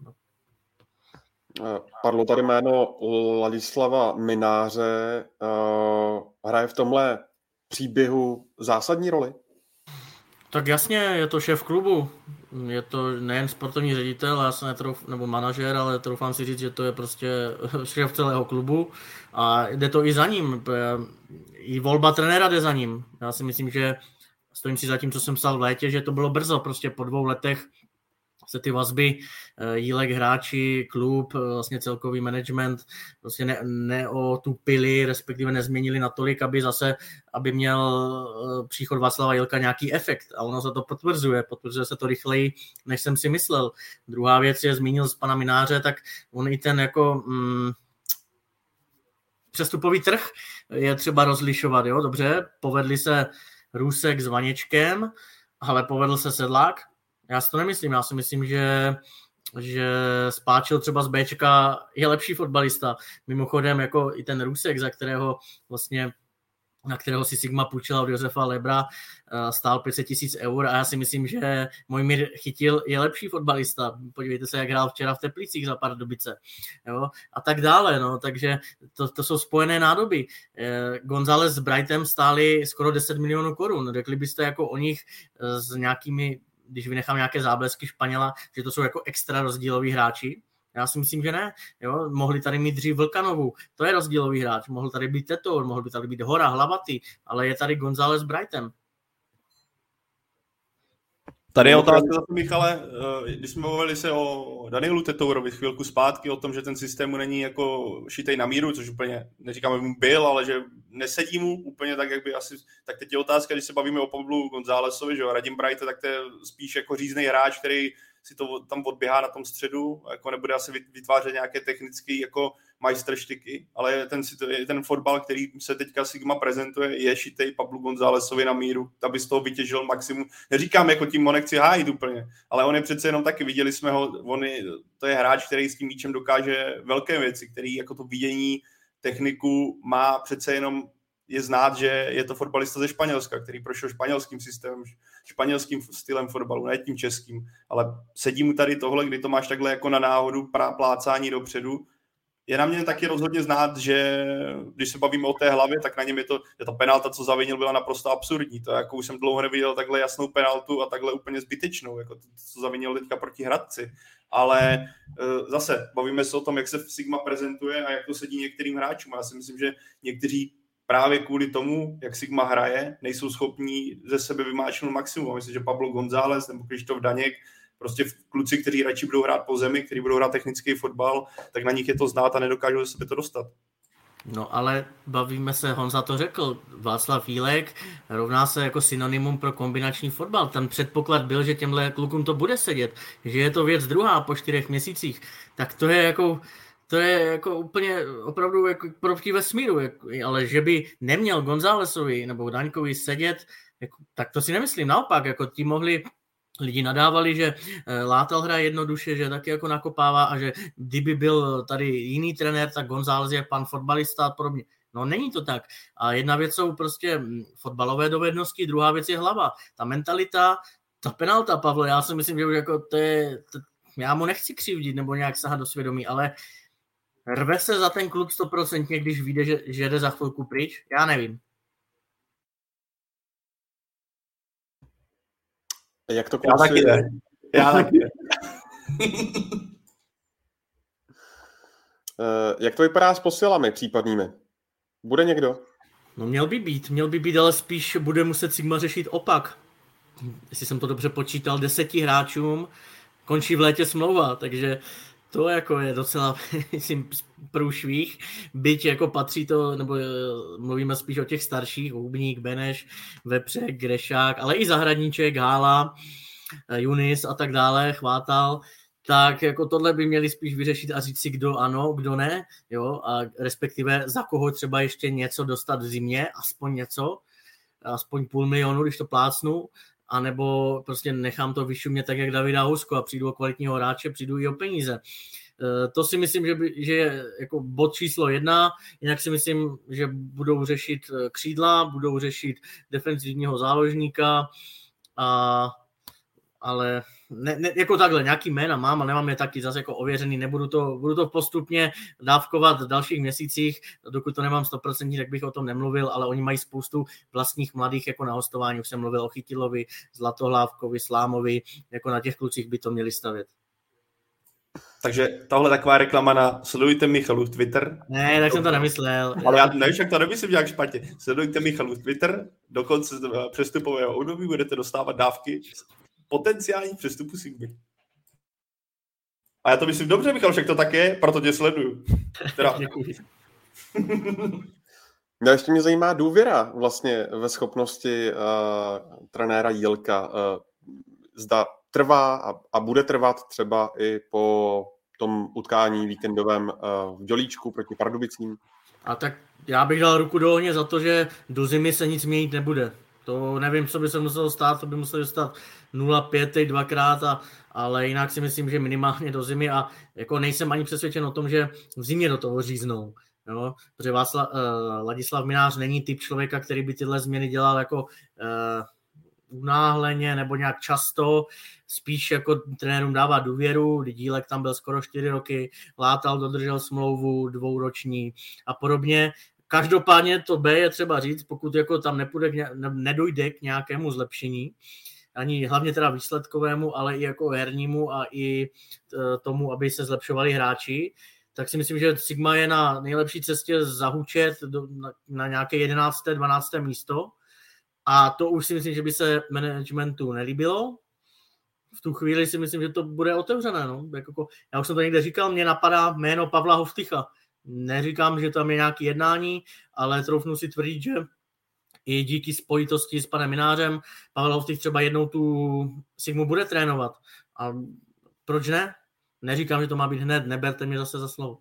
Eh, padlo tady jméno Ladislava Mináře. Eh, hraje v tomhle příběhu zásadní roli? Tak jasně, je to šéf klubu, je to nejen sportovní ředitel, já jsem netrouf, nebo manažer, ale troufám si říct, že to je prostě šéf celého klubu a jde to i za ním. I volba trenéra jde za ním. Já si myslím, že stojím si za tím, co jsem psal v létě, že to bylo brzo, prostě po dvou letech se ty vazby, eh, jílek hráči, klub, eh, vlastně celkový management prostě ne, neotupili, respektive nezměnili natolik, aby zase, aby měl eh, příchod Václava Jilka nějaký efekt. A ono se to potvrzuje, potvrzuje se to rychleji, než jsem si myslel. Druhá věc je, zmínil z pana Mináře, tak on i ten jako mm, přestupový trh je třeba rozlišovat, jo, dobře, povedli se Růsek s Vaněčkem, ale povedl se Sedlák, já si to nemyslím, já si myslím, že že Spáčil třeba z Bčka je lepší fotbalista. Mimochodem jako i ten Rusek, za kterého vlastně na kterého si Sigma půjčila od Josefa Lebra, eh, stál 500 tisíc eur a já si myslím, že můj mír chytil je lepší fotbalista. Podívejte se, jak hrál včera v Teplicích za pár dobice. Jo? A tak dále, no, takže to, to jsou spojené nádoby. Eh, González s Brightem stáli skoro 10 milionů korun. Řekli byste jako o nich eh, s nějakými když vynechám nějaké záblesky Španěla, že to jsou jako extra rozdíloví hráči. Já si myslím, že ne. Jo? Mohli tady mít dřív Vlkanovu, to je rozdílový hráč. Mohl tady být Tetor, mohl by tady být Hora, Hlavaty, ale je tady González Brightem. Tady je otázka zase, Michale, eh, když jsme mluvili se o Danielu Tetourovi chvilku zpátky, o tom, že ten systém mu není jako šitej na míru, což úplně neříkáme, že mu byl, ale že nesedí mu úplně tak, jak by asi, tak teď je otázka, když se bavíme o Pavlu Gonzálesovi, že jo, Radim Bright, tak to je spíš jako řízný hráč, který si to tam odběhá na tom středu, jako nebude asi vytvářet nějaké technické jako majstrštiky, ale ten, ten fotbal, který se teďka Sigma prezentuje, je šitej Pablu Gonzálesovi na míru, aby z toho vytěžil maximum. Neříkám, jako tím nechci hájit úplně, ale on je přece jenom taky, viděli jsme ho, on je, to je hráč, který s tím míčem dokáže velké věci, který jako to vidění, techniku má přece jenom je znát, že je to fotbalista ze Španělska, který prošel španělským systémem, španělským stylem fotbalu, ne tím českým, ale sedí mu tady tohle, kdy to máš takhle jako na náhodu plácání dopředu. Je na mě taky rozhodně znát, že když se bavíme o té hlavě, tak na něm je to, že ta penalta, co zavinil, byla naprosto absurdní. To jako už jsem dlouho neviděl takhle jasnou penaltu a takhle úplně zbytečnou, jako to, co zavinil teďka proti Hradci. Ale e, zase bavíme se o tom, jak se Sigma prezentuje a jak to sedí některým hráčům. Já si myslím, že někteří právě kvůli tomu, jak Sigma hraje, nejsou schopní ze sebe vymáčknout maximum. Myslím, že Pablo González nebo Krištof Daněk, prostě kluci, kteří radši budou hrát po zemi, kteří budou hrát technický fotbal, tak na nich je to znát a nedokážou ze sebe to dostat. No ale bavíme se, Honza to řekl, Václav Vílek rovná se jako synonymum pro kombinační fotbal. Ten předpoklad byl, že těmhle klukům to bude sedět, že je to věc druhá po čtyřech měsících. Tak to je jako, to je jako úplně opravdu jako proti vesmíru, jako, ale že by neměl Gonzálesovi nebo Daňkovi sedět, jako, tak to si nemyslím. Naopak, jako ti mohli lidi nadávali, že eh, Látel hraje jednoduše, že taky jako nakopává a že kdyby byl tady jiný trenér, tak González je pan fotbalista a podobně. No není to tak. A jedna věc jsou prostě hm, fotbalové dovednosti, druhá věc je hlava. Ta mentalita, ta penalta, Pavle, já si myslím, že už jako to je, to, já mu nechci křivdit nebo nějak sahat do svědomí, ale Rve se za ten klub stoprocentně, když vyjde, že, že jde za chvilku pryč? Já nevím. Jak to Já taky ne. Já taky ne. Eh, Jak to vypadá s posilami případnými? Bude někdo? No měl by být, měl by být, ale spíš bude muset Sigma řešit opak. Jestli jsem to dobře počítal, deseti hráčům končí v létě smlouva, takže to jako je docela, myslím, průšvih, byť jako patří to, nebo eh, mluvíme spíš o těch starších, Hubník, Beneš, Vepřek, Grešák, ale i Zahradníček, Hála, eh, Junis a tak dále, Chvátal, tak jako tohle by měli spíš vyřešit a říct si, kdo ano, kdo ne, jo, a respektive za koho třeba ještě něco dostat v zimě, aspoň něco, aspoň půl milionu, když to plácnu, anebo prostě nechám to vyšumět tak, jak Davida Housko a přijdu o kvalitního hráče, přijdu i o peníze. E, To si myslím, že, by, že je jako bod číslo jedna, jinak si myslím, že budou řešit e, křídla, budou řešit defenzivního záložníka, a, ale ne, ne, jako takhle, nějaký jména mám, ale nemám je taky zase jako ověřený, nebudu to, budu to postupně dávkovat v dalších měsících, dokud to nemám 100%, tak bych o tom nemluvil, ale oni mají spoustu vlastních mladých jako na hostování, už jsem mluvil o Chytilovi, Zlatohlávkovi, Slámovi, jako na těch klucích by to měli stavět. Takže tohle taková reklama na sledujte Michalu Twitter. Ne, tak jsem to nemyslel. Ale já nevíš, jak to nemyslím nějak špatně. Sledujte Michalu Twitter, do konce přestupového období budete dostávat dávky potenciální přestupu Sigmy. A já to myslím dobře, Michal, však to tak je, proto tě sleduju. Teda, No ještě mě zajímá důvěra vlastně ve schopnosti uh, trenéra Jílka. Uh, zda trvá a, a bude trvat třeba i po tom utkání víkendovém uh, v Dělíčku proti Pardubicím. A tak já bych dal ruku do ohně za to, že do zimy se nic měnit nebude. To nevím, co by se muselo stát, to by muselo stát 0,5 teď dvakrát, a, ale jinak si myslím, že minimálně do zimy a jako nejsem ani přesvědčen o tom, že v zimě do toho říznou. Jo? Protože Václav, uh, Ladislav Minář není typ člověka, který by tyhle změny dělal jako uh, unáhleně nebo nějak často, spíš jako trenérům dává důvěru, Dílek tam byl skoro 4 roky, Látal dodržel smlouvu dvouroční a podobně. Každopádně to B je třeba říct, pokud jako tam nepůjde, nedojde k nějakému zlepšení, ani hlavně teda výsledkovému, ale i jako hernímu a i tomu, aby se zlepšovali hráči, tak si myslím, že Sigma je na nejlepší cestě zahučet na, na nějaké 11. 12. místo a to už si myslím, že by se managementu nelíbilo. V tu chvíli si myslím, že to bude otevřené. No. Jako, já už jsem to někde říkal, mě napadá jméno Pavla Hovtycha. Neříkám, že tam je nějaké jednání, ale troufnu si tvrdit, že i díky spojitosti s panem Minářem Pavel Hovtych třeba jednou tu Sigmu bude trénovat. A proč ne? Neříkám, že to má být hned, neberte mě zase za slovo.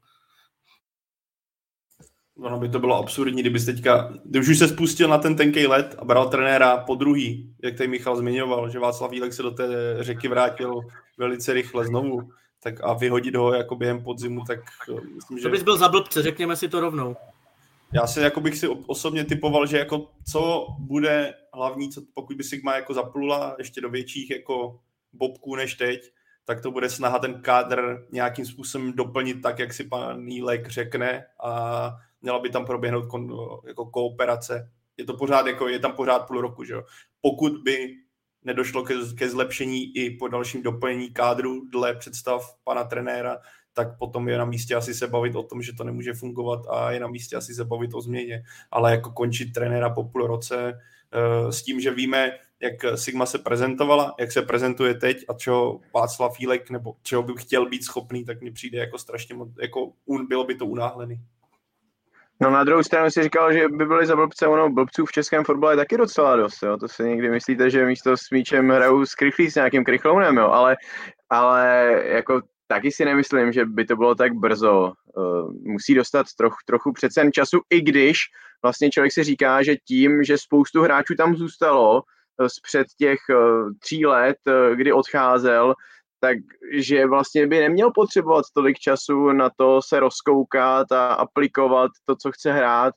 Ono by to bylo absurdní, kdyby teďka, když už se spustil na ten tenkej let a bral trenéra po druhý, jak tady Michal zmiňoval, že Václav Jílek se do té řeky vrátil velice rychle znovu, tak a vyhodit ho jako během podzimu, tak myslím, že... To bys byl za blbce, řekněme si to rovnou. Já si jako bych si osobně typoval, že jako co bude hlavní, co, pokud by Sigma jako zaplula ještě do větších jako bobků než teď, tak to bude snaha ten kádr nějakým způsobem doplnit tak, jak si pan Jílek řekne a měla by tam proběhnout kon, jako kooperace. Je to pořád, jako je tam pořád půl roku, že jo. Pokud by nedošlo ke, ke zlepšení i po dalším doplnění kádru dle představ pana trenéra, tak potom je na místě asi se bavit o tom, že to nemůže fungovat a je na místě asi se bavit o změně. Ale jako končit trenéra po půl roce s tím, že víme, jak Sigma se prezentovala, jak se prezentuje teď a čeho Václav Fílek nebo čeho by chtěl být schopný, tak mi přijde jako strašně, jako bylo by to unáhlený. No na druhou stranu si říkal, že by byli za blbce, ono blbců v českém fotbale taky docela dost, jo? to si někdy myslíte, že místo s míčem hrajou s krychlí s nějakým krychlounem, jo? Ale, ale jako taky si nemyslím, že by to bylo tak brzo. Uh, musí dostat troch, trochu přece času, i když vlastně člověk si říká, že tím, že spoustu hráčů tam zůstalo zpřed těch uh, tří let, kdy odcházel, takže vlastně by neměl potřebovat tolik času na to se rozkoukat a aplikovat to, co chce hrát.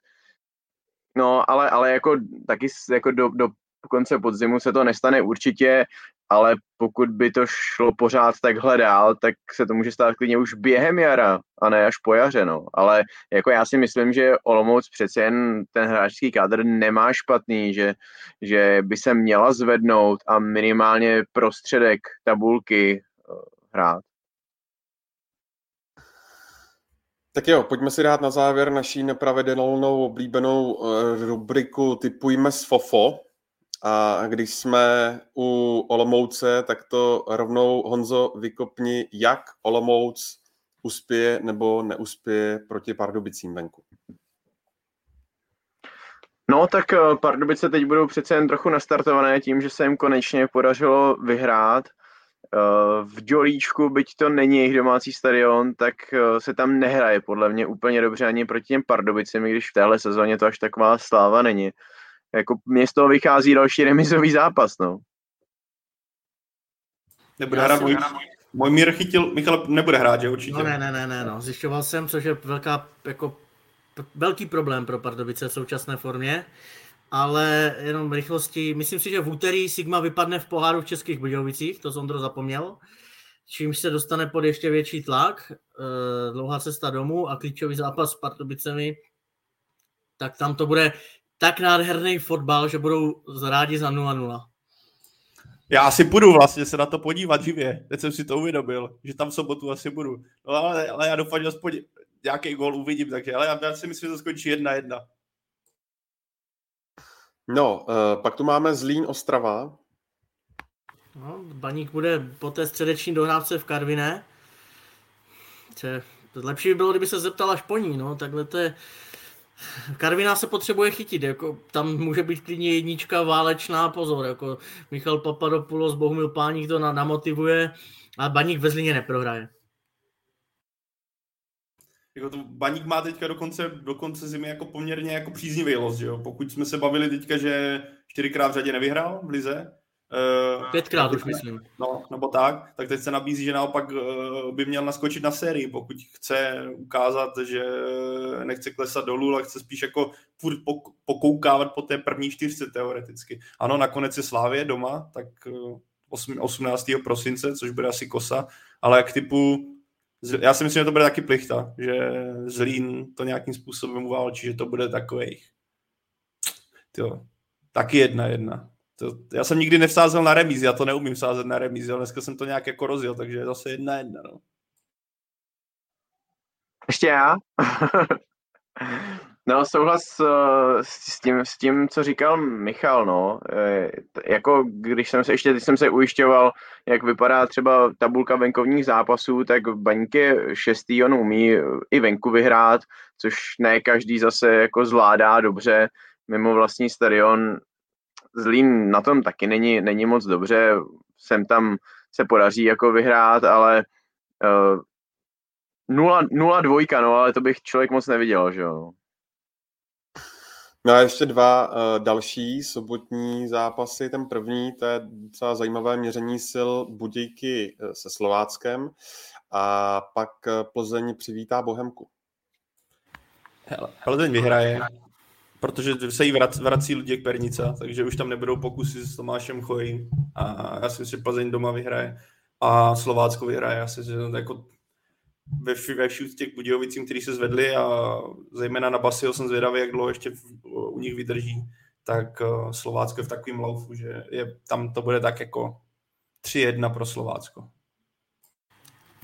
No, ale, ale jako taky jako do, do konce podzimu se to nestane určitě ale pokud by to šlo pořád takhle dál, tak se to může stát klidně už během jara a ne až po jaře, no. Ale jako já si myslím, že Olomouc přece jen ten hráčský kádr nemá špatný, že, že by se měla zvednout a minimálně prostředek tabulky hrát. Tak jo, pojďme si dát na závěr naší nepravidelnou oblíbenou eh, rubriku Typujme s FOFO. A když jsme u Olomouce, tak to rovnou Honzo vykopni, jak Olomouc uspěje nebo neuspěje proti Pardubicím venku. No tak eh, Pardubice teď budou přece jen trochu nastartované tím, že se jim konečně podařilo vyhrát. Eh, v Dělíčku, byť to není jejich domácí stadion, tak eh, se tam nehraje podle mě úplně dobře ani proti těm Pardubicím, i když v téhle sezóně to až taková sláva není jako mě z toho vychází další remizový zápas, no. Nebude hrát můj, můj mír chytil, Michal nebude hrát, že určitě? No ne, ne, ne, ne, no. Zjišťoval jsem, což je velká, jako velký problém pro Pardubice v současné formě, ale jenom rychlosti, myslím si, že v úterý Sigma vypadne v poháru v Českých Budějovicích, to Sondro zapomněl, čímž se dostane pod ještě větší tlak, eh, dlouhá cesta domů a klíčový zápas s Pardubicemi, tak tam to bude tak nádherný fotbal, že budou rádi za 0-0. Já si budu vlastně se na to podívat živě. Teď jsem si to uvědomil, že tam v sobotu asi budu. No ale, ale já doufám, že aspoň nějaký gol uvidím, takže ale já, já si myslím, že to skončí jedna jedna. No, uh, pak tu máme Zlín Ostrava. No, Baník bude po té středeční dohrávce v Karviné. Če, lepší by bylo, kdyby se zeptal až po ní, no, takhle to je Karviná se potřebuje chytit, jako tam může být klidně jednička válečná, pozor, jako Michal Papadopoulos, Bohumil Páník to namotivuje a Baník ve Zlíně neprohraje. Jako to Baník má teďka do konce, do konce zimy jako poměrně jako příznivý los, že jo? Pokud jsme se bavili teďka, že čtyřikrát v řadě nevyhrál v Lize, Uh, Pětkrát už myslím. No, nebo tak, tak teď se nabízí, že naopak uh, by měl naskočit na sérii, pokud chce ukázat, že nechce klesat dolů, ale chce spíš jako furt pokoukávat po té první čtyřce teoreticky. Ano, nakonec je Slávě doma, tak uh, 18. prosince, což bude asi kosa, ale jak typu já si myslím, že to bude taky plichta, že Zlín to nějakým způsobem uválčí, že to bude takových. Jo, taky jedna jedna. To, já jsem nikdy nevsázel na remízi, já to neumím sázet na remízi, ale dneska jsem to nějak jako rozjel, takže zase jedna jedna. No. Ještě já? No souhlas uh, s tím, s tím, co říkal Michal, no. E, jako když jsem se ještě, když jsem se ujišťoval, jak vypadá třeba tabulka venkovních zápasů, tak Baník je šestý, on umí i venku vyhrát, což ne každý zase jako zvládá dobře mimo vlastní stadion Zlín na tom taky není, není moc dobře, sem tam se podaří jako vyhrát, ale nula dvojka, no, ale to bych člověk moc neviděl, že jo. No a ještě dva uh, další sobotní zápasy. Ten první, to je docela zajímavé měření sil Budějky eh, se Slováckem a pak Plzeň přivítá Bohemku. Hele, Plzeň vyhraje protože se jí vrac, vrací Luděk Pernica, takže už tam nebudou pokusy s Tomášem Chojím a já si myslím, že Plzeň doma vyhraje a Slovácko vyhraje. Já si myslím, že jako ve, ve všech těch Budějovicím, kteří se zvedli a zejména na Basio jsem zvědavý, jak dlouho ještě u nich vydrží, tak uh, Slovácko je v takovém laufu, že je, tam to bude tak jako 3-1 pro Slovácko.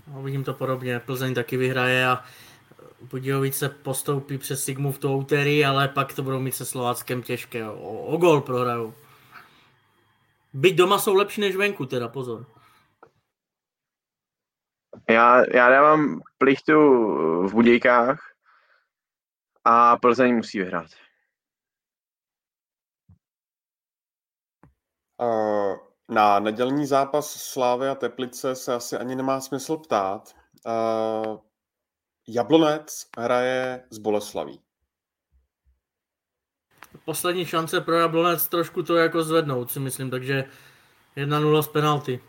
No, vidím to podobně, Plzeň taky vyhraje a Budějovice postoupí přes Sigmu v tu úterý, ale pak to budou mít se Slováckem těžké. O, o gol prohrajou. Byť doma jsou lepší než venku, teda pozor. Já, já dávám plichtu v Budějkách a Plzeň musí vyhrát. Na nedělní zápas Slávy a Teplice se asi ani nemá smysl ptát. Jablonec hraje z Boleslaví. Poslední šance pro Jablonec trošku to jako zvednout, si myslím, takže 1-0 z penalty.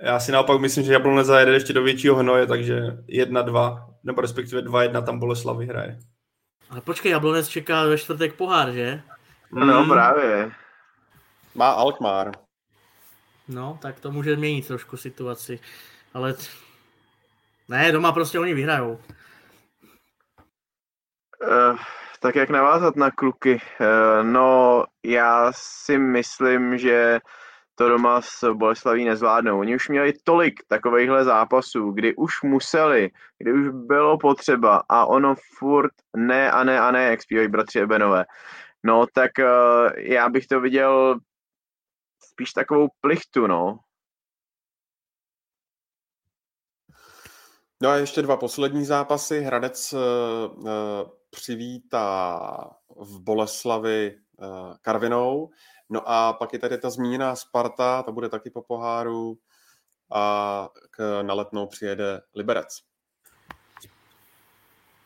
Já si naopak myslím, že Jablonec zajede ještě do většího hnoje, takže 1-2, nebo respektive 2-1 tam Boleslav vyhraje. Ale počkej, Jablonec čeká ve čtvrtek pohár, že? No, mm. právě. Má Alkmaar. No, tak to může měnit trošku situaci. Ale ne, doma prostě oni vyhrajou. Uh, tak jak navázat na kluky? Uh, no, já si myslím, že to doma s Boleslaví nezvládnou. Oni už měli tolik takovýchhle zápasů, kdy už museli, kdy už bylo potřeba a ono furt ne a ne a ne, jak zpívají bratři Ebenové. No, tak uh, já bych to viděl spíš takovou plichtu, no. No a ještě dva poslední zápasy. Hradec uh, přivítá v Boleslavi uh, Karvinou. No a pak je tady ta zmíněná Sparta, ta bude taky po poháru a k, na letnou přijede Liberec.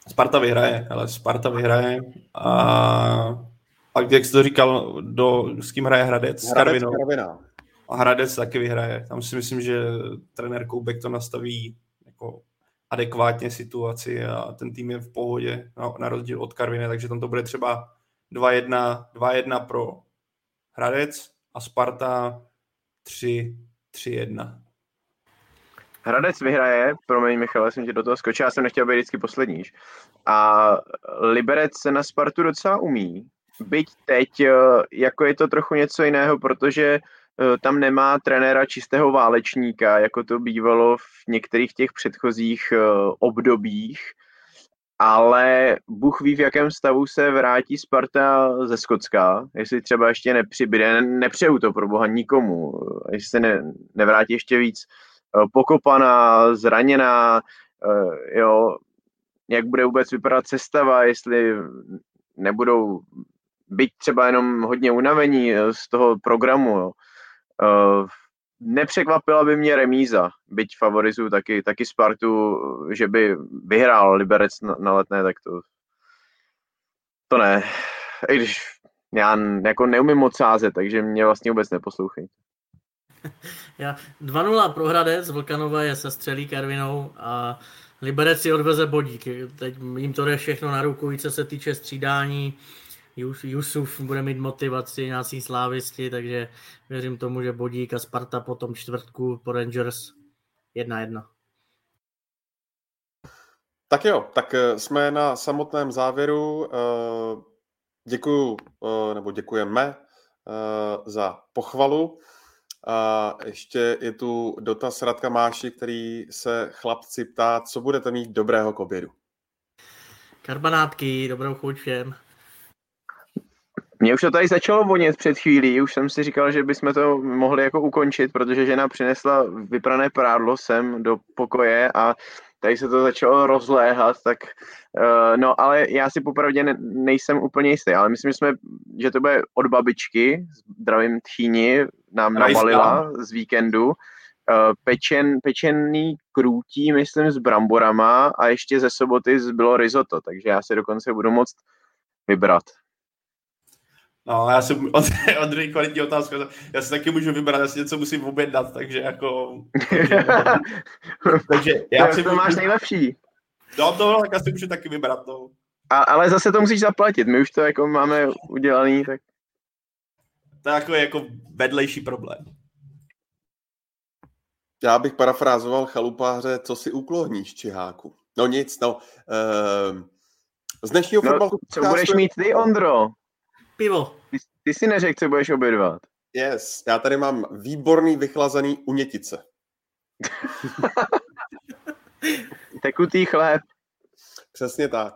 Sparta vyhraje, ale Sparta vyhraje a pak, jak jsi to říkal, do, s kým hraje Hradec? S Karvinou. Karvina. A Hradec taky vyhraje. Tam si myslím, že trenér Koubek to nastaví jako adekvátně situaci a ten tým je v pohodě, na, na rozdíl od Karviny, takže tam to bude třeba 2-1, 2-1 pro Hradec a Sparta 3-1. Hradec vyhraje, promiň Michal, jsem ti do toho skočil, já jsem nechtěl být vždycky poslední. A Liberec se na Spartu docela umí, byť teď eh, jako je to trochu něco jiného, protože eh, tam nemá trenéra čistého válečníka, jako to bývalo v některých těch předchozích eh, obdobích, ale Bůh ví, v jakém stavu se vrátí Sparta ze Skocka, jestli třeba ještě nepřibyde, nepřeju to pro boha nikomu, jestli se ne, nevrátí ještě víc pokopaná, zraněná, jo, jak bude vůbec vypadat sestava, jestli nebudou byť třeba jenom hodně unavení z toho programu. Jo. Nepřekvapila by mě remíza, byť favorizuju taky, taky Spartu, že by vyhrál Liberec na, na letné, tak to, to ne. I když já jako neumím moc sázet, takže mě vlastně vůbec neposlouchej. Já 2-0 pro Hradec, Vlkanové je se střelí Karvinou a Liberec si odveze bodík. Teď jim to jde všechno na ruku, co se týče střídání. Jusuf bude mít motivaci, nějaký slávisti, takže věřím tomu, že Bodík a Sparta po tom čtvrtku po Rangers 1-1. Tak jo, tak eh, jsme na samotném závěru. Eh, děkuju, eh, nebo děkujeme za pochvalu. A ještě je tu dotaz Radka Máši, který se chlapci ptá, co budete mít dobrého k obědu. Karbanátky, dobrou chuť všem. Mně už to tady začalo vonět před chvílí, už jsem si říkal, že bychom to mohli jako ukončit, protože žena přinesla vyprané prádlo sem do pokoje a tady se to začalo rozléhat, tak uh, no, ale já si popravdě ne, nejsem úplně jistý, ale myslím, že, jsme, že to bude od babičky, zdravím tchýni, nám Rajská. nabalila z víkendu, uh, pečen, pečený krůtí, myslím, s bramborama a ještě ze soboty bylo risotto, takže já si dokonce budu moct vybrat. No, já jsem od, od druhé kvalitní otázka, já si taky můžu vybrat, já si něco musím objednat, takže jako... Takže, takže já si... To máš nejlepší. No, to tak asi můžu taky vybrat, no. A, ale zase to musíš zaplatit, my už to jako máme udělaný, tak... To je jako, jako vedlejší problém. Já bych parafrázoval chalupáře, co si ukloníš, Čiháku. No nic, no. Uh, z dnešního no, fotbalu... Co budeš mít ty, Ondro? Pivo. Ty, ty si neřekl, co budeš obědvat. Yes, já tady mám výborný vychlazený unětice. Tekutý chléb. Přesně tak.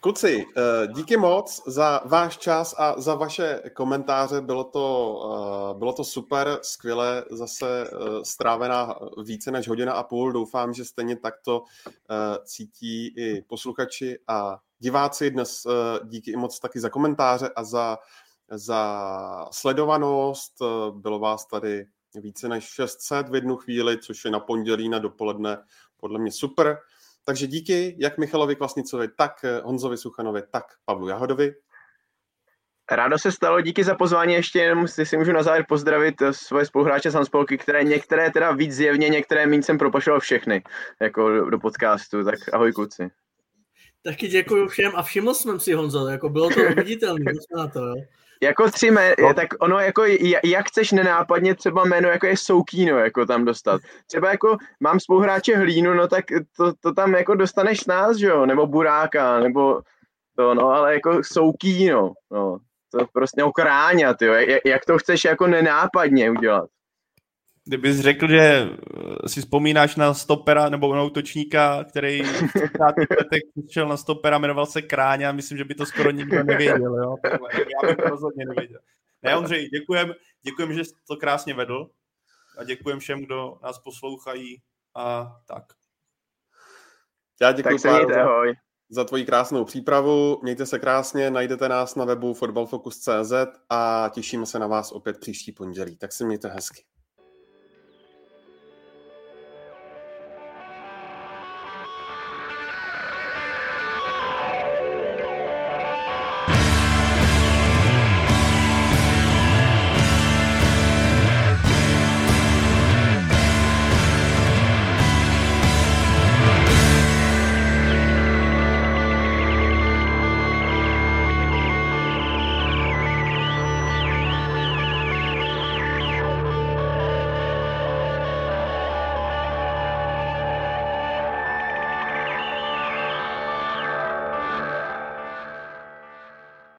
Kluci, eh, díky moc za váš čas a za vaše komentáře. Bylo to, eh, bylo to super, skvěle zase eh, strávená více než hodina a půl. Doufám, že stejně takto cítí i posluchači a diváci. Dnes díky i moc taky za komentáře a za, za sledovanost. Bylo vás tady více než 600 v jednu chvíli, což je na pondělí na dopoledne podle mě super. Takže díky jak Michalovi Kvasnicovi, tak eh, Honzovi Suchanovi, tak Pavlu Jahodovi. Rádo se stalo, díky za pozvání, ještě jenom si, si můžu na závěr pozdravit eh, svoje spoluhráče z Hanspolky, které některé teda víc zjevně, některé méně jsem propašoval všechny, jako do, do podcastu, tak ahoj kluci. Taky děkuji všem a všiml jsem si Honzo, jako bylo to viditelné, na to, jo. Jako tři jména, no. tak ono jako, jak chceš nenápadně třeba jméno, jako je Soukíno, jako tam dostat. Třeba jako mám spoluhráče Hlínu, no tak to, to tam jako dostaneš nás, že jo, nebo Buráka, nebo to, no, ale jako Soukíno, no, to prostě okráňat, jo, jak, jak to chceš jako nenápadně udělat. Kdybys řekl, že eh, si vzpomínáš na stopera nebo na útočníka, který v 30. letech šel na stopera, jmenoval se Kráňa, myslím, že by to skoro nikdo nevěděl. Jo? Já bych to rozhodně nevěděl. Ne, Ondřej, děkujem, děkujem, že jsi to krásně vedl a děkujem všem, kdo nás poslouchají a tak. Já děkuji tak se mějte, ahoj. za tvoji krásnou přípravu. Mějte se krásně, najdete nás na webu fotbalfocus.cz a těšíme se na vás opět příští pondělí. Tak se mějte hezky.